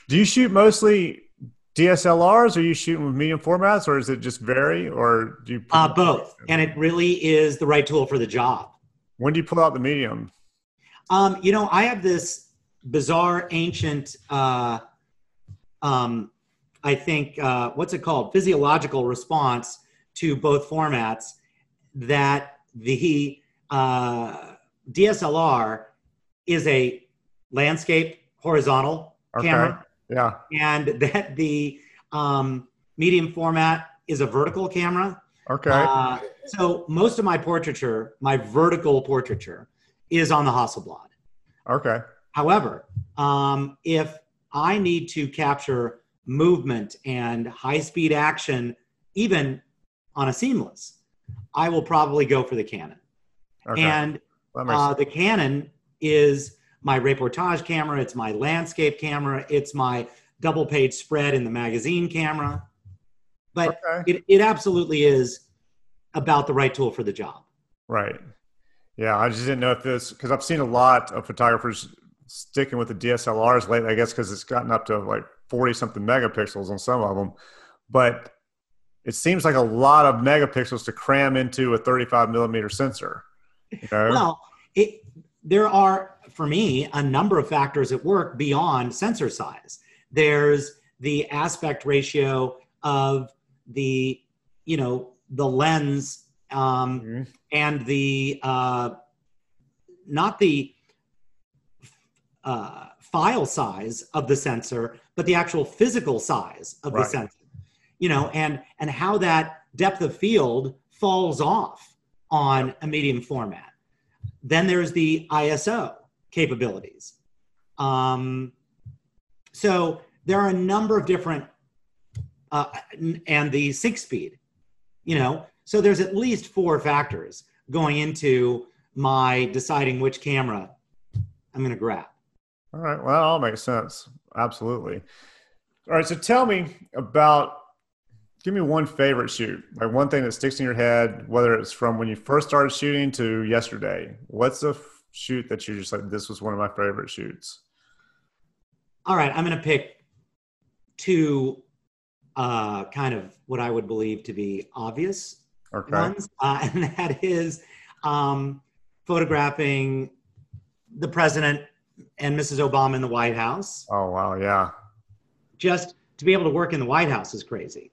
Do you shoot mostly DSLRs? Or are you shooting with medium formats, or is it just vary, or do you? Uh, both, and it really is the right tool for the job. When do you pull out the medium? Um, you know, I have this bizarre, ancient, uh, um, I think, uh, what's it called? Physiological response to both formats that the uh, DSLR is a landscape horizontal okay. camera yeah. And that the um, medium format is a vertical camera. Okay. Uh, so most of my portraiture, my vertical portraiture, is on the Hasselblad. Okay. However, um, if I need to capture movement and high speed action, even on a seamless, I will probably go for the Canon. Okay. And uh, the Canon is my reportage camera, it's my landscape camera, it's my double page spread in the magazine camera. But okay. it, it absolutely is about the right tool for the job. Right. Yeah, I just didn't know if this because I've seen a lot of photographers sticking with the DSLRs lately. I guess because it's gotten up to like forty something megapixels on some of them, but it seems like a lot of megapixels to cram into a thirty-five millimeter sensor. You know? Well, it, there are for me a number of factors at work beyond sensor size there's the aspect ratio of the you know the lens um, mm-hmm. and the uh, not the uh, file size of the sensor, but the actual physical size of Right. the sensor. You know, and and how that depth of field falls off on a medium format. Then there's the ISO capabilities. Um, so there are a number of different, uh, and the sync speed, you know, so there's at least four factors going into my deciding which camera I'm going to grab. All right. Well, that all makes sense. Absolutely. All right. So tell me about, give me one favorite shoot, like one thing that sticks in your head, whether it's from when you first started shooting to yesterday. What's a f- shoot that you're just like, this was one of my favorite shoots? All right, I'm going to pick two uh, kind of what I would believe to be obvious Okay. ones, uh, and that is um, photographing the president and Mrs. Obama in the White House. Oh, wow. Yeah. Just to be able to work in the White House is crazy.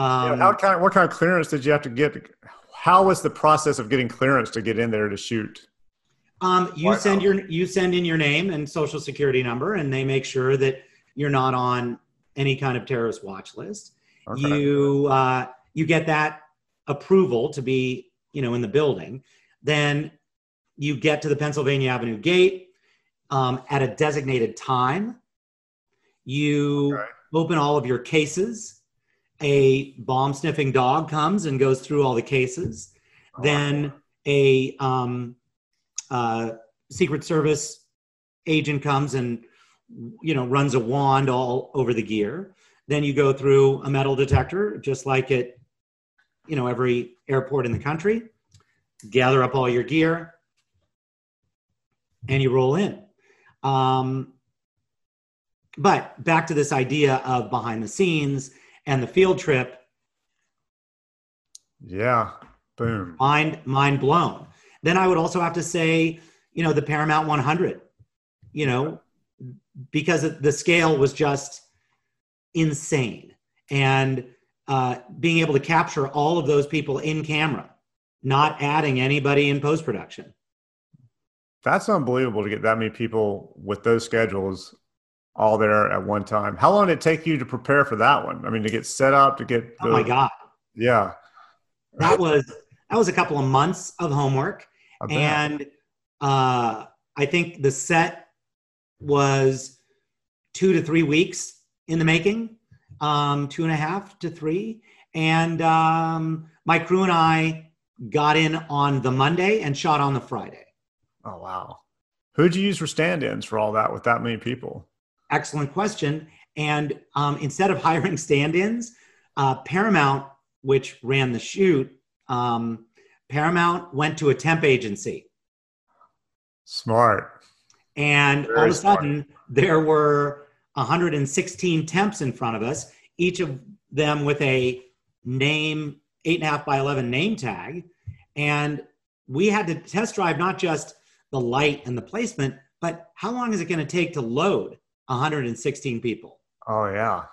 Yeah, Um, how kind what kind of clearance did you have to get? How was the process of getting clearance to get in there to shoot? Um, you send your you send in your name and social security number, and they make sure that you're not on any kind of terrorist watch list. Okay. You uh, you get that approval to be you know in the building. Then you get to the Pennsylvania Avenue gate um, at a designated time. You Okay. open all of your cases. A bomb sniffing dog comes and goes through all the cases Oh, then a um, uh, secret service agent comes and you know runs a wand all over the gear. Then you go through a metal detector just like at you know every airport in the country. Gather up all your gear and you roll in. Um, but back to this idea of behind the scenes and the field trip yeah. Boom. mind mind blown then i would also have to say you know the paramount 100 you know because the scale was just insane and uh, being able to capture all of those people in camera not adding anybody in post production That's unbelievable to get that many people with those schedules all there at one time. How long did it take you to prepare for that one? I mean, to get set up, to get. oh my god Yeah. that was that was a couple of months of homework and uh, I think the set was two to three weeks in the making, um, two and a half to three, and um, my crew and I got in on the Monday and shot on the Friday. oh wow. Who'd you use for stand-ins for all that with that many people? Excellent question. And um, instead of hiring stand-ins, uh, Paramount, which ran the shoot, um, Paramount went to a temp agency. Smart. And all of a sudden, there were 116 temps in front of us, each of them with a name, eight and a half by 11 name tag. And we had to test drive not just the light and the placement, but how long is it going to take to load 116 people? Oh yeah.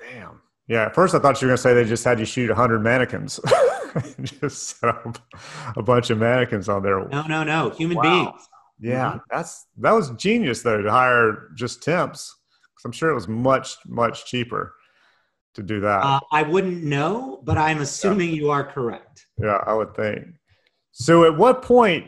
Damn. Yeah. At first, I thought you were gonna say they just had you shoot hundred mannequins. just set up a bunch of mannequins on there. No, no, no. Human Wow. beings. Yeah, that's that was genius though to hire just temps because I'm sure it was much much cheaper to do that. Uh, I wouldn't know, but I'm assuming you are correct. yeah, I would think. So, at what point?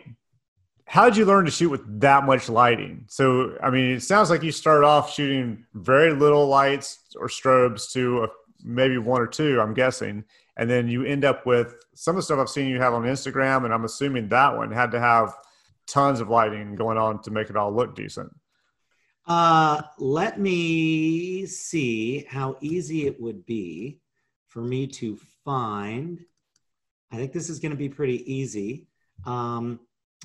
How did you learn to shoot with that much lighting? So, I mean, it sounds like you started off shooting very little lights or strobes to a, maybe one or two. I'm guessing, and then you end up with some of the stuff I've seen you have on Instagram, and I'm assuming that one had to have tons of lighting going on to make it all look decent. Uh, let me see how easy it would be for me to find. I think this is going to be pretty easy. Um,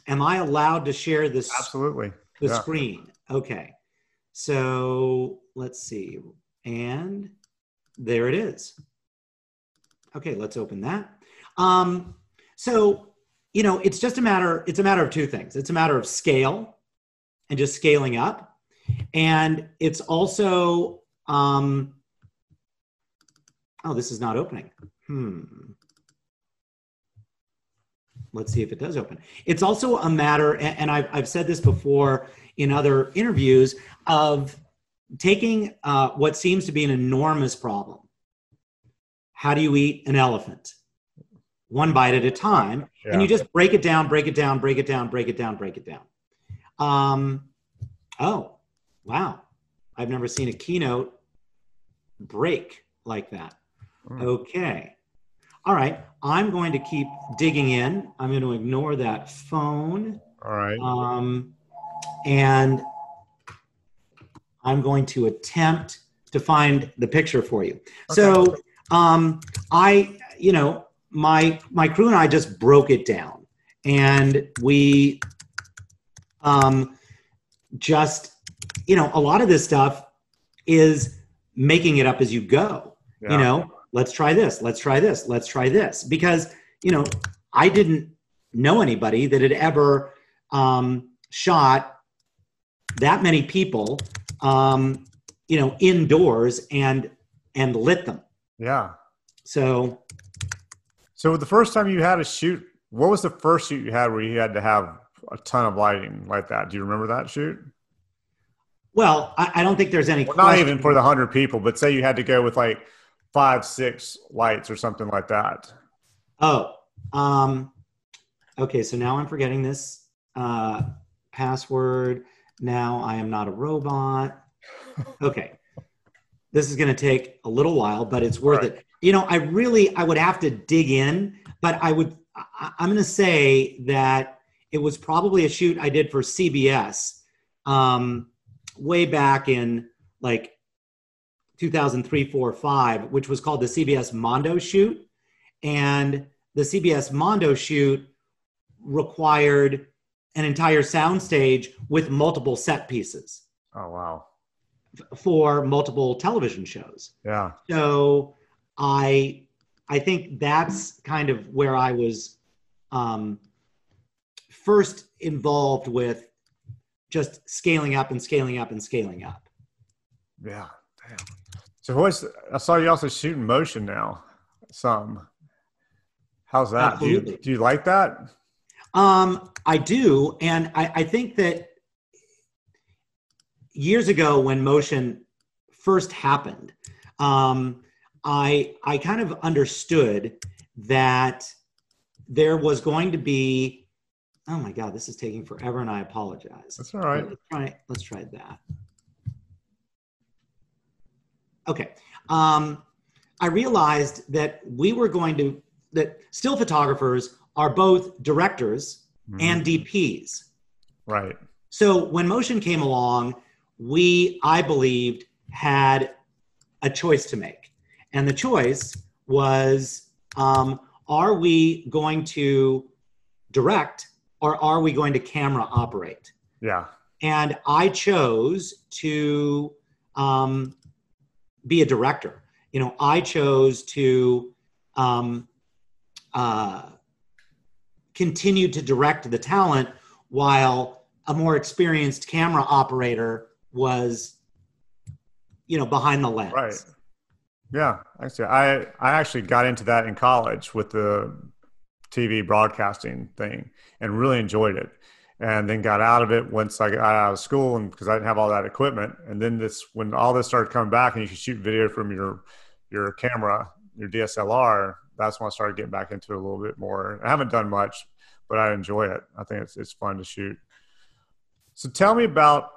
am I allowed to share this Absolutely. the yeah. screen? Okay. So let's see. And there it is. Okay, let's open that. Um, so you know, it's just a matter. It's a matter of two things. It's a matter of scale, and just scaling up, and it's also. Um, oh, this is not opening. Hmm. Let's see if it does open. It's also a matter, and I've, I've said this before in other interviews, of taking uh, what seems to be an enormous problem. How do you eat an elephant? One bite at a time, yeah. and you just break it down, break it down, break it down, break it down, break it down. Um, oh, wow. I've never seen a keynote break like that. Mm. Okay. All right. I'm going to keep digging in. I'm going to ignore that phone. All right. Um, and I'm going to attempt to find the picture for you. Okay. So um, I, you know, my my crew and I just broke it down, and we um, just, you know, a lot of this stuff is making it up as you go. Yeah. You know, let's try this, let's try this, let's try this, because you know, I didn't know anybody that had ever um, shot that many people um, you know, indoors and and lit them. Yeah. So. So the first time you had a shoot, what was the first shoot you had where you had to have a ton of lighting like that? Do you remember that shoot? Well, I, I don't think there's any. Well, not even for the hundred people, but say you had to go with like five, six lights or something like that. Oh, um, okay. So now I'm forgetting this uh, password. Now I am not a robot. Okay. this is going to take a little while, but it's worth right. it. You know, I really, I would have to dig in, but I would, I, am going to say that it was probably a shoot I did for CBS um, way back in like 2003, four, five, which was called the CBS Mondo shoot. And the CBS Mondo shoot required an entire soundstage with multiple set pieces. Oh wow! For multiple television shows. Yeah. So I I think that's kind of where I was um, first involved with just scaling up and scaling up and scaling up. Yeah. Damn. So what's I saw you also shooting motion now. Some. How's that? Do you, do you like that? Um, I do, and I, I think that years ago when motion first happened, um, I I kind of understood that there was going to be. Oh my God, this is taking forever, and I apologize. That's all right. Let's try. Let's try that. Okay. Um, I realized that we were going to that still photographers are both directors mm-hmm. and DPs. Right. So when motion came along, we, I believed, had a choice to make. And the choice was um, are we going to direct or are we going to camera operate? Yeah. And I chose to um, be a director. You know, I chose to um, uh, continued to direct the talent while a more experienced camera operator was you know behind the lens. Right. Yeah actually i i actually got into that in college with the tv broadcasting thing and really enjoyed it and then got out of it once i got out of school and because i didn't have all that equipment and then this when all this started coming back and you could shoot video from your your camera your dslr that's when I started getting back into it a little bit more. I haven't done much, but I enjoy it. I think it's it's fun to shoot. So tell me about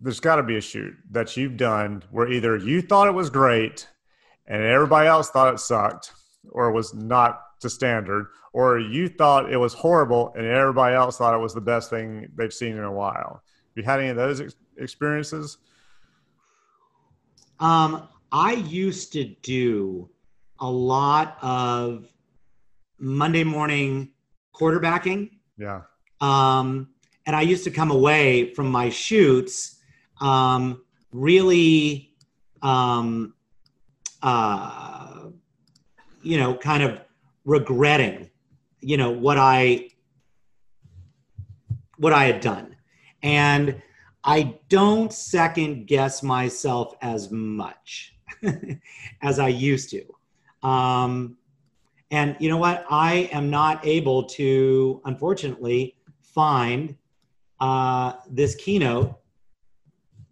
there's got to be a shoot that you've done where either you thought it was great and everybody else thought it sucked or was not to standard or you thought it was horrible and everybody else thought it was the best thing they've seen in a while. Have you had any of those ex- experiences? Um, I used to do a lot of Monday morning quarterbacking. Yeah. Um, and I used to come away from my shoots um, really, um, uh, you know, kind of regretting, you know, what I what I had done, and I don't second guess myself as much as I used to. Um, And you know what? I am not able to, unfortunately, find uh, this keynote,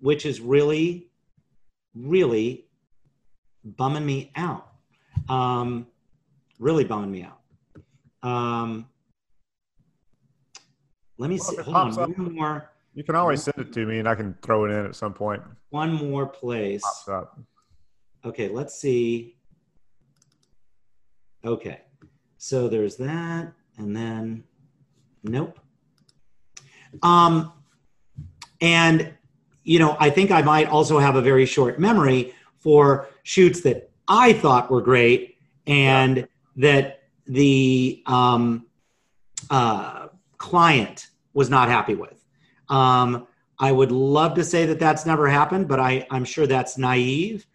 which is really, really bumming me out. Um, really bumming me out. Um, let me Well, see. Hold on. up- One more, You can always send it to me and I can throw it in at some point. one more place. Up. Okay, let's see. Okay, so there's that, and then nope. Um, and you know, I think I might also have a very short memory for shoots that I thought were great and that the um, uh, client was not happy with. Um, I would love to say that that's never happened, but I, I'm sure that's naive.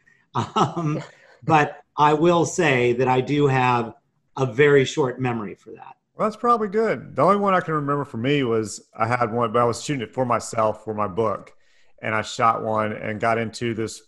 Um, but I will say that I do have a very short memory for that. Well, that's probably good. The only one I can remember for me was I had one, but I was shooting it for myself for my book, and I shot one and got into this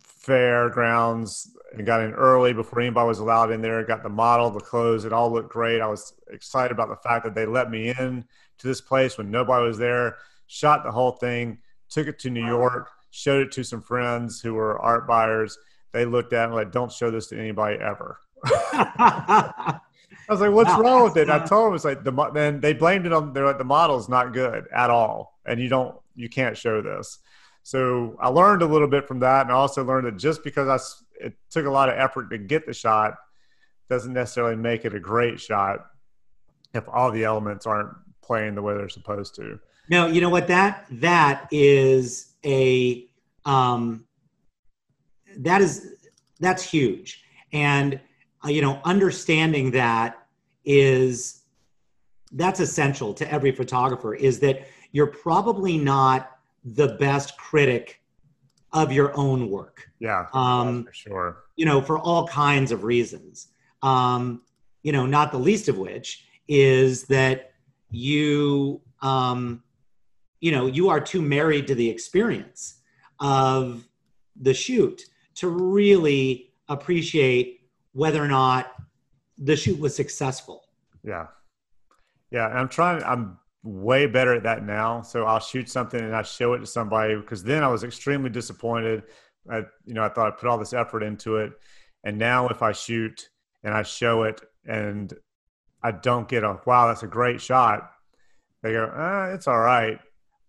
fairgrounds and got in early before anybody was allowed in there. Got the model, the clothes, it all looked great. I was excited about the fact that they let me in to this place when nobody was there. Shot the whole thing, took it to New York, showed it to some friends who were art buyers. They looked at it and like, "Don't show this to anybody ever." I was like, "What's Wow, wrong with it?" I told them it's like the then they blamed it on they're like the model's not good at all, and you don't you can't show this. So I learned a little bit from that, and I also learned that just because I it took a lot of effort to get the shot doesn't necessarily make it a great shot if all the elements aren't playing the way they're supposed to. no, you know what? That that is a um, that is that's huge, and uh, you know, understanding that is that's essential to every photographer. Is that you're probably not the best critic of your own work. Yeah, Um, for sure. you know, for all kinds of reasons. Um, you know, not the least of which is that you, um, you know, you are too married to the experience of the shoot to really appreciate whether or not the shoot was successful. Yeah. Yeah. And I'm trying, I'm way better at that now. So I'll shoot something and I show it to somebody because then I was extremely disappointed. I, you know, I thought I put all this effort into it. And now if I shoot and I show it and I don't get a, wow, that's a great shot, they go, ah, it's all right.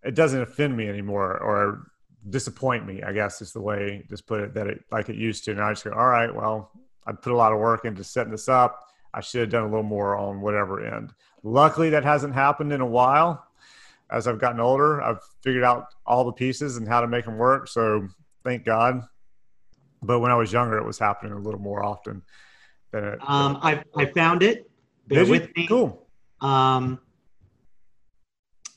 It doesn't offend me anymore or disappoint me, I guess is the way just put it that it like it used to. And I just go, all right, well, I put a lot of work into setting this up. I should have done a little more on whatever end. Luckily, that hasn't happened in a while. As I've gotten older, I've figured out all the pieces and how to make them work. So thank God. But when I was younger, it was happening a little more often than it. Um, I, I found it. Bear Did you? me. Cool. Um,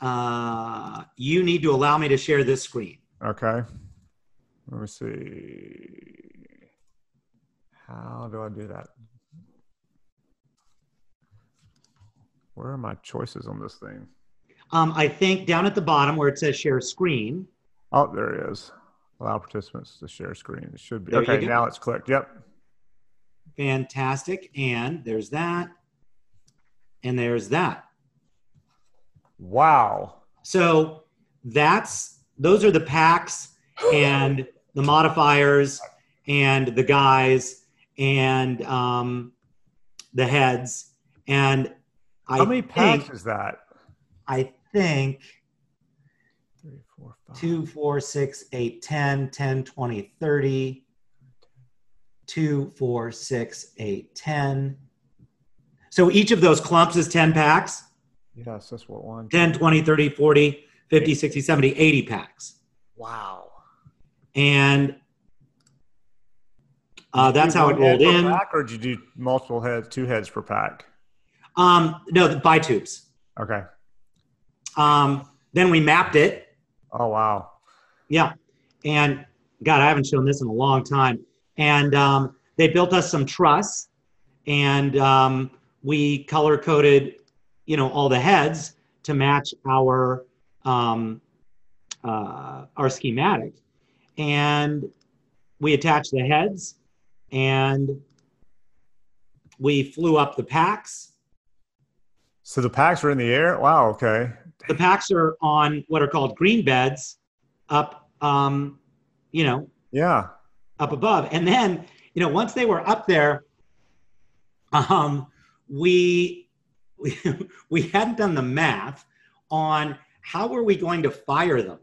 uh, you need to allow me to share this screen. Okay. Let me see. How do I do that? Where are my choices on this thing? Um, I think down at the bottom where it says share screen, Oh, there it is. Allow participants to share screen. It should be. There okay, now it's clicked. Yep. fantastic. And there's that. And there's that. Wow. So that's those are the packs and the modifiers and the guys and um, the heads. And I How many packs think, is that? I think Three, four, five. 2, 4, 6, 8, 10, 10, 20, 30. 2, 4, 6, 8, 10. So each of those clumps is 10 packs Yes, that's what one. 10, 20, 30, 40, 50, 60, 70, 80 packs. Wow. And uh, that's how it rolled head per in. Pack, or did you do multiple heads, two heads per pack? Um, no, the bi tubes. Okay. Um, then we mapped it. Oh wow. Yeah. And God, I haven't shown this in a long time. And um, they built us some truss and um, we color coded, you know, all the heads to match our um, uh, our schematic. And we attached the heads and we flew up the packs. So the packs are in the air. Wow. Okay. The packs are on what are called green beds up, um, you know, Yeah. up above. And then, you know, once they were up there, um, we, we we hadn't done the math on how were we going to fire them.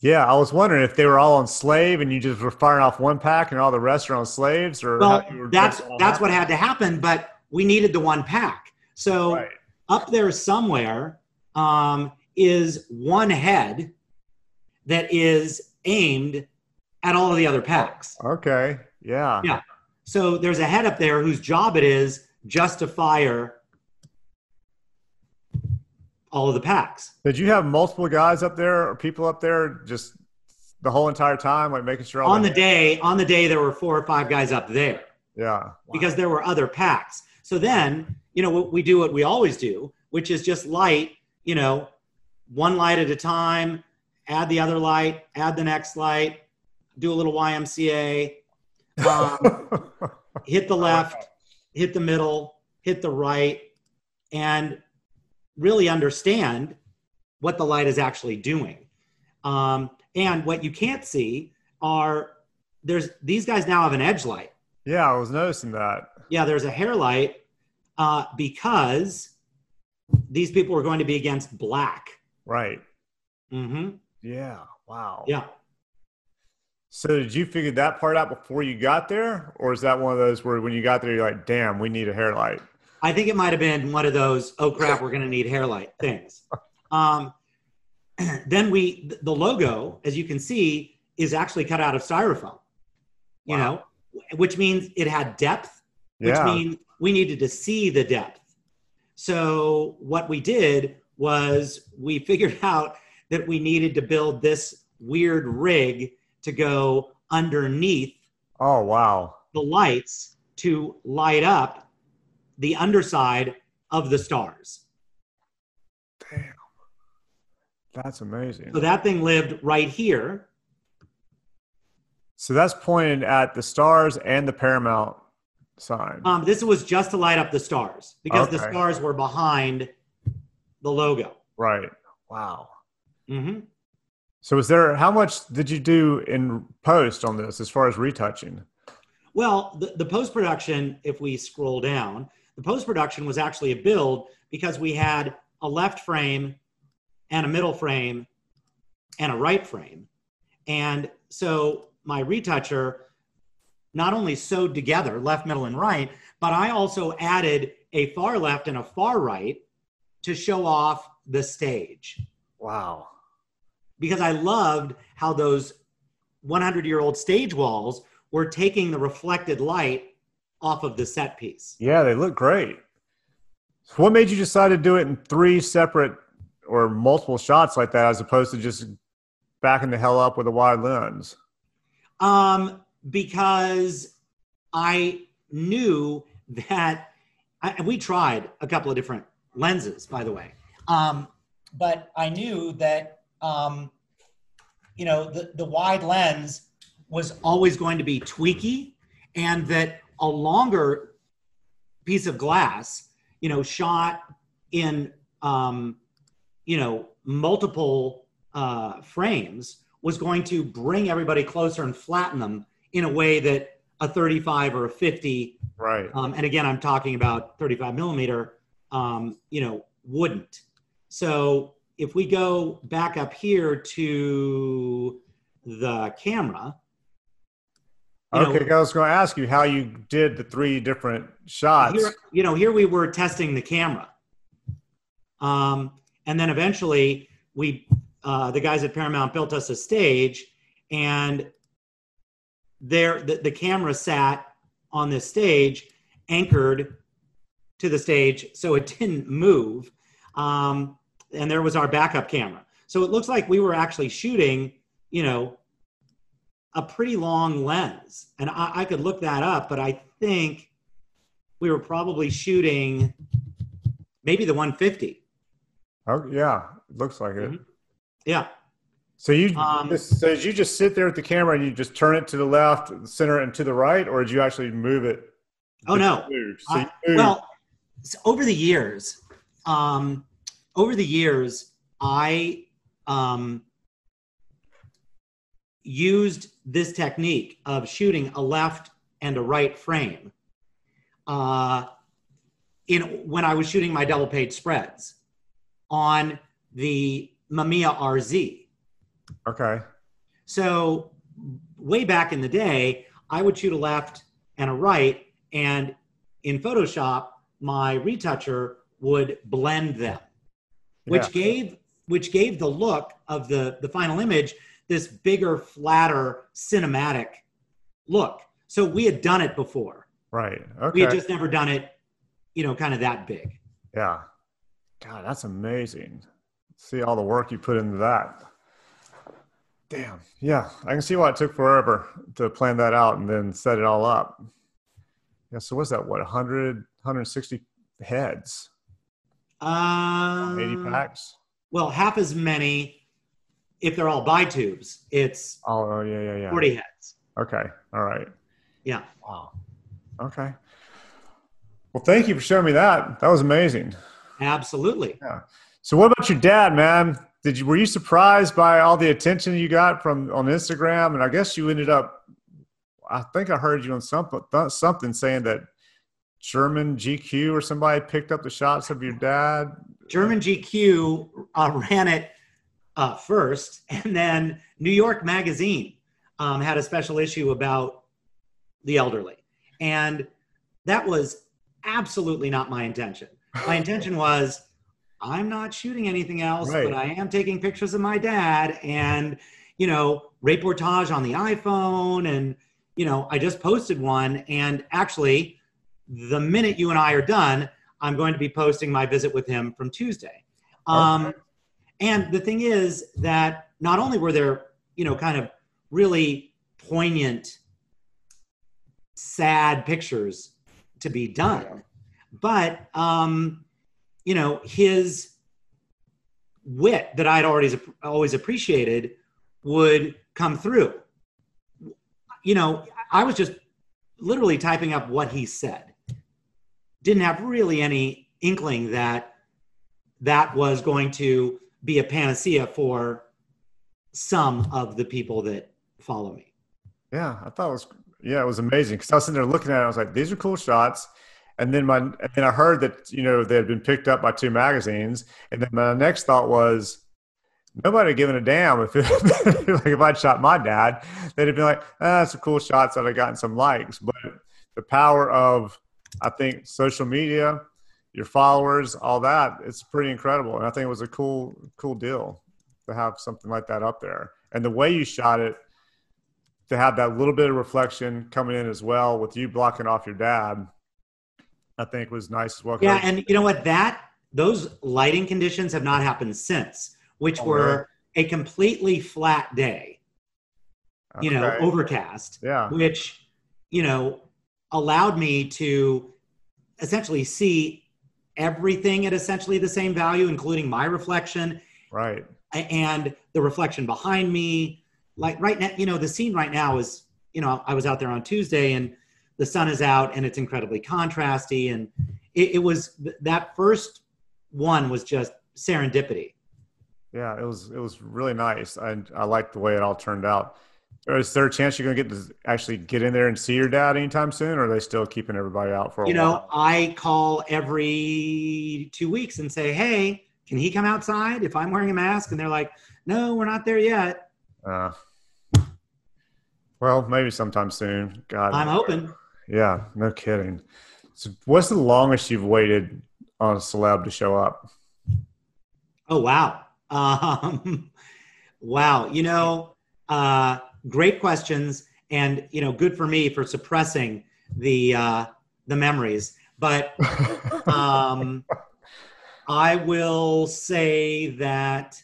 Yeah. I was wondering if they were all on slave and you just were firing off one pack and all the rest are on slaves, or Well, how you were that's that's what had to happen, but we needed the one pack. So Right. up there somewhere um, is one head that is aimed at all of the other packs. Okay. Yeah. Yeah. So there's a head up there whose job it is just to fire all of the packs. Did you have multiple guys up there or people up there just the whole entire time, like making sure all On the day, on the day, there were four or five guys up there Yeah. because there were other packs. So then, you know, what we do what we always do, which is just light, you know, one light at a time, add the other light, add the next light, do a little YMCA, um, hit the left, hit the middle, hit the right, and really understand what the light is actually doing. Um, and what you can't see are there's these guys now have an edge light. yeah, I was noticing that. Yeah, there's a hair light uh, because these people were going to be against black. Right. Mm-hmm. Yeah. Wow. Yeah. So did you figure that part out before you got there, or is that one of those where when you got there you're like, "Damn, we need a hair light"? I think it might have been one of those, oh crap, we're going to need hair light things. Um, then we, the logo, as you can see, is actually cut out of styrofoam, you Wow. know, which means it had depth, which Yeah. means we needed to see the depth. So what we did was we figured out that we needed to build this weird rig to go underneath Oh wow. the lights to light up the underside of the stars. Damn. That's amazing. So that thing lived right here. So that's pointed at the stars and the Paramount sign. Um, this was just to light up the stars because the stars were behind the logo. right. Wow. hmm So was there how much did you do in post on this as far as retouching? Well, the, the post production, if we scroll down, the post production was actually a build because we had a left frame and a middle frame and a right frame. And so my retoucher not only sewed together left, middle, and right, but I also added a far left and a far right to show off the stage Wow. because I loved how those 100 year old stage walls were taking the reflected light off of the set piece. Yeah, they look great. So what made you decide to do it in three separate or multiple shots like that as opposed to just backing the hell up with a wide lens? Um, because I knew that I, we tried a couple of different lenses, by the way. Um, but I knew that, um, you know, the, the wide lens was always going to be tweaky and that a longer piece of glass, you know, shot in, um, you know, multiple uh, frames was going to bring everybody closer and flatten them in a way that a 35 or a 50 Right. um, and again, I'm talking about 35 millimeter, um, you know, wouldn't. So if we go back up here to the camera, you know- Okay, I was going to ask you how you did the three different shots. here, you know, here we were testing the camera. Um, and then eventually we, uh, the guys at Paramount built us a stage and there, the, the camera sat on this stage anchored to the stage so it didn't move. Um, and there was our backup camera. So it looks like we were actually shooting, you know, a pretty long lens. And I, I could look that up, but I think we were probably shooting maybe the 150. Oh, yeah, it looks like it. Mhm. Yeah. So you Um, just, so did you just sit there at the camera and you just turn it to the left, center and to the right, or did you actually move it? Oh no. So Uh, well, s- over the years, um, over the years, I um, used this technique of shooting a left and a right frame uh, in when I was shooting my double page spreads on the Mamiya RZ. Okay. So way back in the day, I would shoot a left and a right, and in Photoshop, my retoucher would blend them, which Yeah. gave which gave the look of the the final image this bigger, flatter, cinematic look. So we had done it before. Right. We had just never done it, you know, kind of that big. yeah. God, that's amazing. See all the work you put into that. Damn. Yeah, I can see why it took forever to plan that out and then set it all up. Yeah. So what's that? What 100, 160 heads, Um, 80 packs? Well, half as many if they're all bi tubes. It's Oh, oh, yeah, yeah, yeah. 40 heads. Okay. All right. Yeah. Wow. Okay. Well, thank you for showing me that. That was amazing. Absolutely. Yeah. So, what about your dad, man? Did you were you surprised by all the attention you got from on Instagram? And I guess you ended up. I think I heard you on something something saying that German GQ or somebody picked up the shots of your dad. German GQ uh, ran it uh, first, and then New York Magazine um, had a special issue about the elderly. And that was absolutely not my intention. My intention was I'm not shooting anything else, Right. but I am taking pictures of my dad and, you know, reportage on the iPhone. And, you know, I just posted one. And actually, the minute you and I are done, I'm going to be posting my visit with him from Tuesday. Um, and the thing is that not only were there, you know, kind of really poignant, sad pictures to be done, but, um, you know, his wit that I'd already always appreciated would come through. You know, I was just literally typing up what he said. Didn't have really any inkling that that was going to be a panacea for some of the people that follow me. Yeah, I thought it was yeah, it was amazing because I was sitting there looking at it. I was like, these are cool shots. And then my and then I heard that you know they had been picked up by two magazines. And then my next thought was nobody given a damn if it, like if I'd shot my dad, they'd have been like, ah, that's some cool shots that I gotten some likes. But the power of I think social media, your followers, all that, it's pretty incredible. And I think it was a cool, cool deal to have something like that up there. And the way you shot it, to have that little bit of reflection coming in as well with you blocking off your dad, I think was nice as well. Yeah, and you know what? That those lighting conditions have not happened since, which Oh, were a completely flat day. You know, overcast. yeah, which you know allowed me to essentially see everything at essentially the same value including my reflection right. and the reflection behind me like right now you know the scene right now is you know i was out there on tuesday and the sun is out and it's incredibly contrasty and it, it was that first one was just serendipity Yeah, it was it was really nice. I I liked the way it all turned out. Is there a chance you're gonna get to actually get in there and see your dad anytime soon, or are they still keeping everybody out for a you know while? i call every two weeks and say hey can he come outside if i'm wearing a mask and they're like no we're not there yet Uh, well, maybe sometime soon. God, i'm hoping Yeah, no kidding. So, what's the longest you've waited on a celeb to show up? oh wow um, wow you know uh, great questions and you know good for me for suppressing the uh, the memories but um, I will say that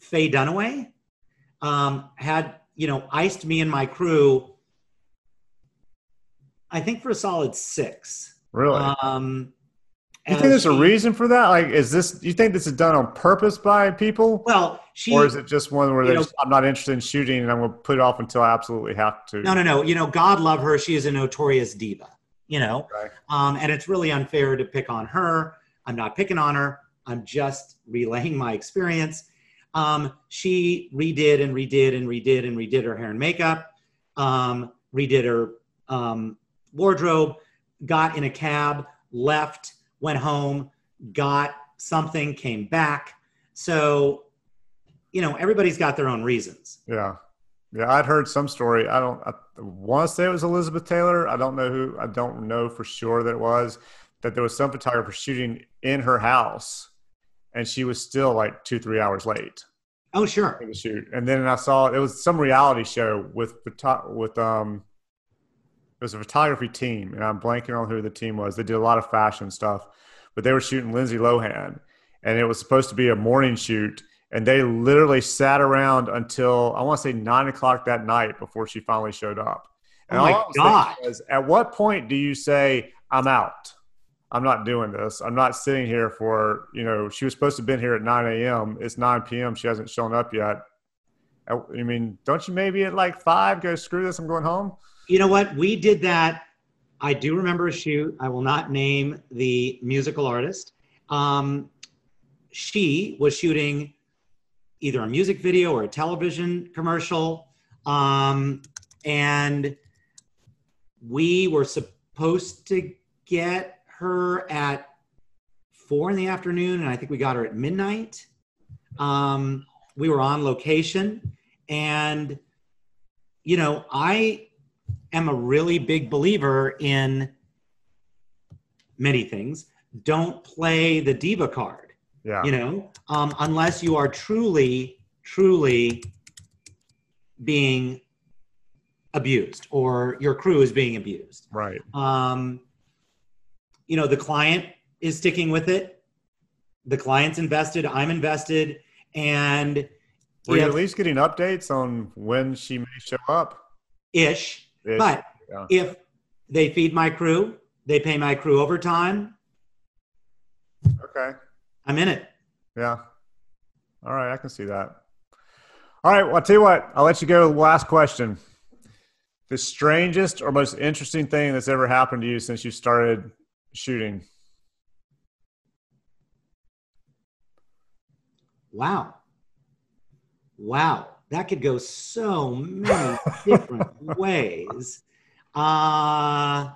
Faye Dunaway um, had, you know, iced me and my crew, I think for a solid six. really? Um, You think there's she, a reason for that? Like, is this? You think this is done on purpose by people? Well, she, or is it just one where just, I'm not interested in shooting and I'm going to put it off until I absolutely have to? No, no, no. You know, God love her. She is a notorious diva. You know, okay. um, and it's really unfair to pick on her. I'm not picking on her. I'm just relaying my experience. Um, she redid and redid and redid and redid her hair and makeup, um, redid her um, wardrobe, got in a cab, left, went home, got something, came back. So, you know, everybody's got their own reasons. Yeah. Yeah, I'd heard some story. I don't I want to say it was Elizabeth Taylor. I don't know who. I don't know for sure that it was. That there was some photographer shooting in her house, and she was still like two, three hours late. Oh, sure. For the shoot, and then I saw it was some reality show with with um it was a photography team, and I'm blanking on who the team was. They did a lot of fashion stuff, but they were shooting Lindsay Lohan, and it was supposed to be a morning shoot. And they literally sat around until I want to say nine o'clock that night before she finally showed up. And oh my god! Was, at what point do you say I'm out? I'm not doing this. I'm not sitting here for you know. She was supposed to have been here at 9 a.m. It's 9 p.m. She hasn't shown up yet. I mean, don't you maybe at like five go screw this? I'm going home you know what? We did that. I do remember a shoot. I will not name the musical artist. Um, she was shooting either a music video or a television commercial. Um, and we were supposed to get her at four in the afternoon, and I think we got her at midnight. Um, we were on location, and you know, I am a really big believer in many things. Don't play the diva card. Yeah. You know, um, unless you are truly, truly being abused or your crew is being abused. Right. Um, you know, the client is sticking with it. The client's invested. I'm invested. And were you at least getting updates on when she may show up? Ish. But yeah. if they feed my crew, they pay my crew overtime. Okay. I'm in it. Yeah. All right, I can see that. All right, well, I'll tell you what, I'll let you go. With the last question. The strangest or most interesting thing that's ever happened to you since you started shooting? Wow. Wow that could go so many different ways. Uh,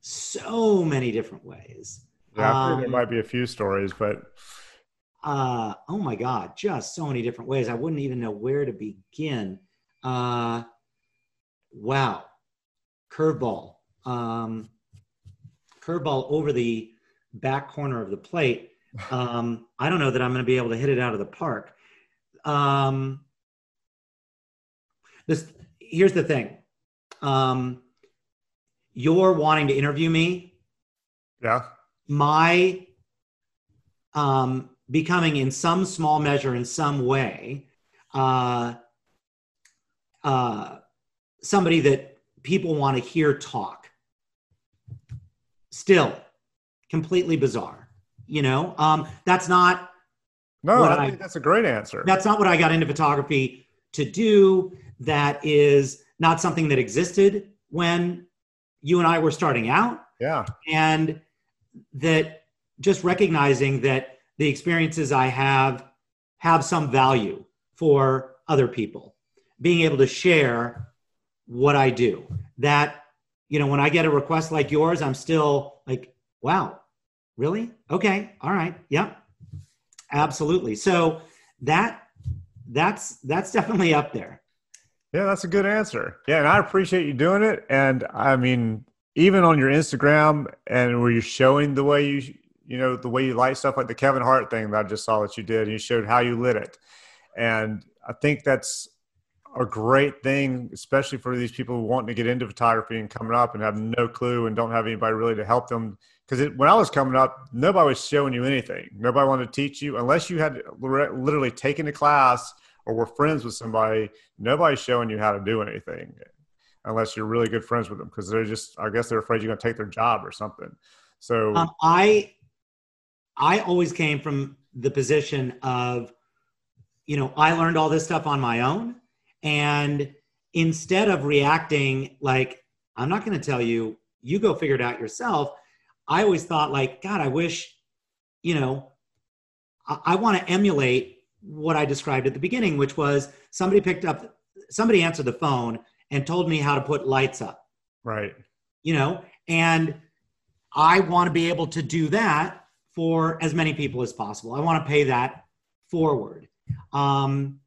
so many different ways. Yeah, um, there might be a few stories, but uh, oh my God, just so many different ways. I wouldn't even know where to begin. Uh, wow, curveball, um, curveball over the back corner of the plate. Um, I don't know that I'm going to be able to hit it out of the park. Um, this here's the thing. Um you're wanting to interview me. Yeah. My um becoming in some small measure in some way uh uh somebody that people want to hear talk. Still completely bizarre you know? Um that's not no I think I, that's a great answer. That's not what i got into photography to do that is not something that existed when you and I were starting out. Yeah. And that just recognizing that the experiences I have have some value for other people, being able to share what I do. That, you know, when I get a request like yours, I'm still like, wow, really? Okay. All right. Yep. Absolutely. So that that's that's definitely up there. Yeah, that's a good answer. Yeah, and I appreciate you doing it. And I mean, even on your Instagram and where you're showing the way you you know the way you light stuff like the Kevin Hart thing that I just saw that you did, and you showed how you lit it. And I think that's a great thing, especially for these people who want to get into photography and coming up and have no clue and don't have anybody really to help them. Because when I was coming up, nobody was showing you anything. Nobody wanted to teach you unless you had literally taken a class or we're friends with somebody, nobody's showing you how to do anything unless you're really good friends with them because they're just, I guess they're afraid you're going to take their job or something. So um, I, I always came from the position of, you know, I learned all this stuff on my own. And instead of reacting like, I'm not going to tell you, you go figure it out yourself, I always thought, like, God, I wish, you know, I, I want to emulate what I described at the beginning, which was somebody picked up, somebody answered the phone and told me how to put lights up. Right. You know, and I want to be able to do that for as many people as possible. I want to pay that forward. Um,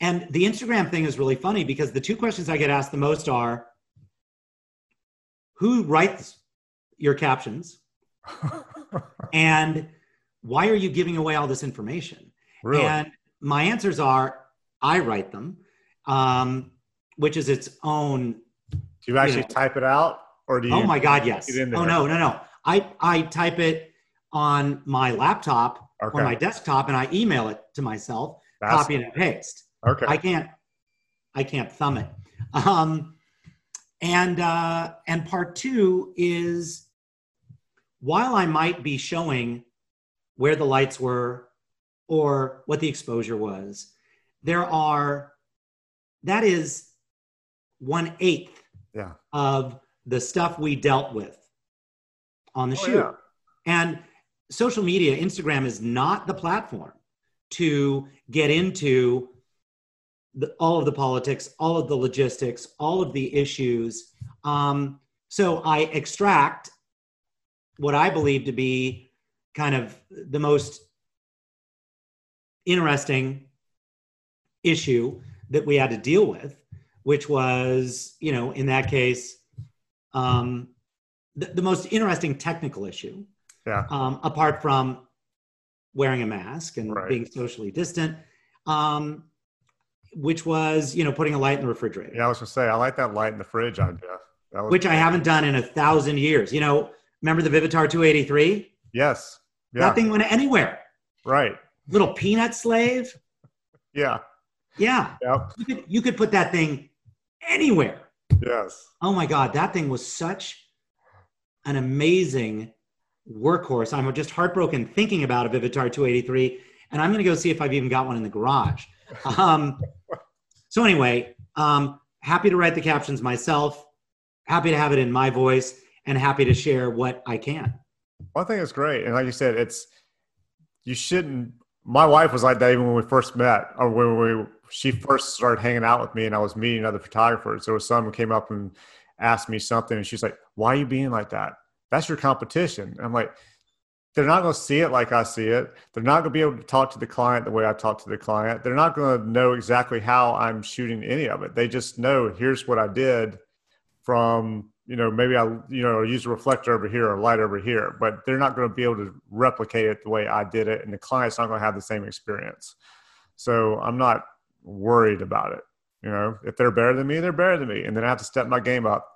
and the Instagram thing is really funny because the two questions I get asked the most are who writes your captions? and why are you giving away all this information? Really? And my answers are I write them, um, which is its own. do you actually know. type it out or do you? Oh my God, yes. Oh no, no, no. I I type it on my laptop Okay. or my desktop, and I email it to myself, That's- copy and paste. Okay. I can't I can't thumb it. Um, and uh, and part two is while I might be showing where the lights were or what the exposure was, there are that is one eighth Yeah. of the stuff we dealt with on the Oh, shoot. yeah. And social media, Instagram is not the platform to get into the, all of the politics, all of the logistics, all of the issues. Um, so I extract what I believe to be kind of the most interesting issue that we had to deal with, which was, you know, in that case, um, the, the most interesting technical issue, Yeah. um, apart from wearing a mask and Right. being socially distant, um, which was, you know, putting a light in the refrigerator, Yeah, I was gonna say I like that light in the fridge idea. Was which I haven't done in a thousand years. You know, remember the Vivitar 283? Yes. Yeah. That thing went anywhere. Right. Little peanut slave. Yeah. Yeah, Yep. you could you could put that thing anywhere. Yes. Oh my God, that thing was such an amazing workhorse. I'm just heartbroken thinking about a Vivitar 283, and I'm going to go see if I've even got one in the garage. Um, so anyway, um, happy to write the captions myself. Happy to have it in my voice, and happy to share what I can. I think it's great, and like you said, it's you shouldn't. My wife was like that even when we first met, or when we she first started hanging out with me, and I was meeting other photographers. There was someone came up and asked me something, and she's like, "Why are you being like that? That's your competition." And I'm like, "They're not going to see it like I see it. They're not going to be able to talk to the client the way I talk to the client. They're not going to know exactly how I'm shooting any of it. They just know here's what I did from you know maybe i you know use a reflector over here or light over here but they're not going to be able to replicate it the way i did it and the client's not going to have the same experience so i'm not worried about it you know if they're better than me they're better than me and then i have to step my game up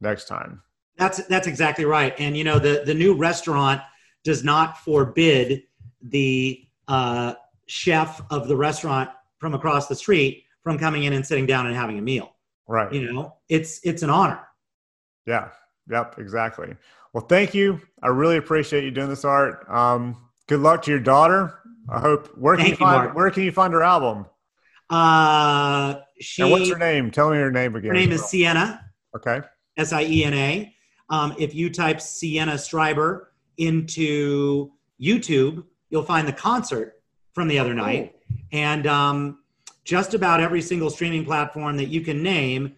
next time That's that's exactly right. And you know, the the new restaurant does not forbid the uh, chef of the restaurant from across the street from coming in and sitting down and having a meal. right You know, it's it's an honor. Yeah. Yep exactly. Well thank you. I really appreciate you doing this art. Um, good luck to your daughter. I hope where can Thank you find Mark. where can you find her album? Uh, she and what's her name? Tell me her name again. Her name is Siena. Okay. S I E N A. Um, if you type Siena Streiber into YouTube, you'll find the concert from the other night. And um, just about every single streaming platform that you can name,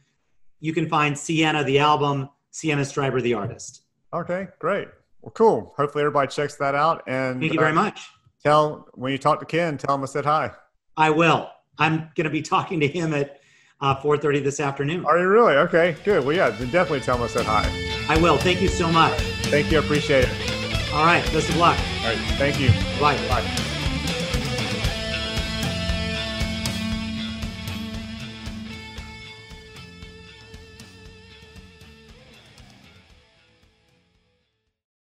you can find Siena the album, Siena Streiber the artist. Okay, great. Well, cool. Hopefully, everybody checks that out. And Thank you very uh, much. Tell when you talk to Ken, tell him I said hi. I will. I'm going to be talking to him at uh, 4:30 this afternoon. Are you really? Okay, good. Well, yeah, then definitely tell him I said hi. I will. Thank you so much. Thank you. Appreciate it. All right. Best of luck. All right, thank you. Bye. Bye.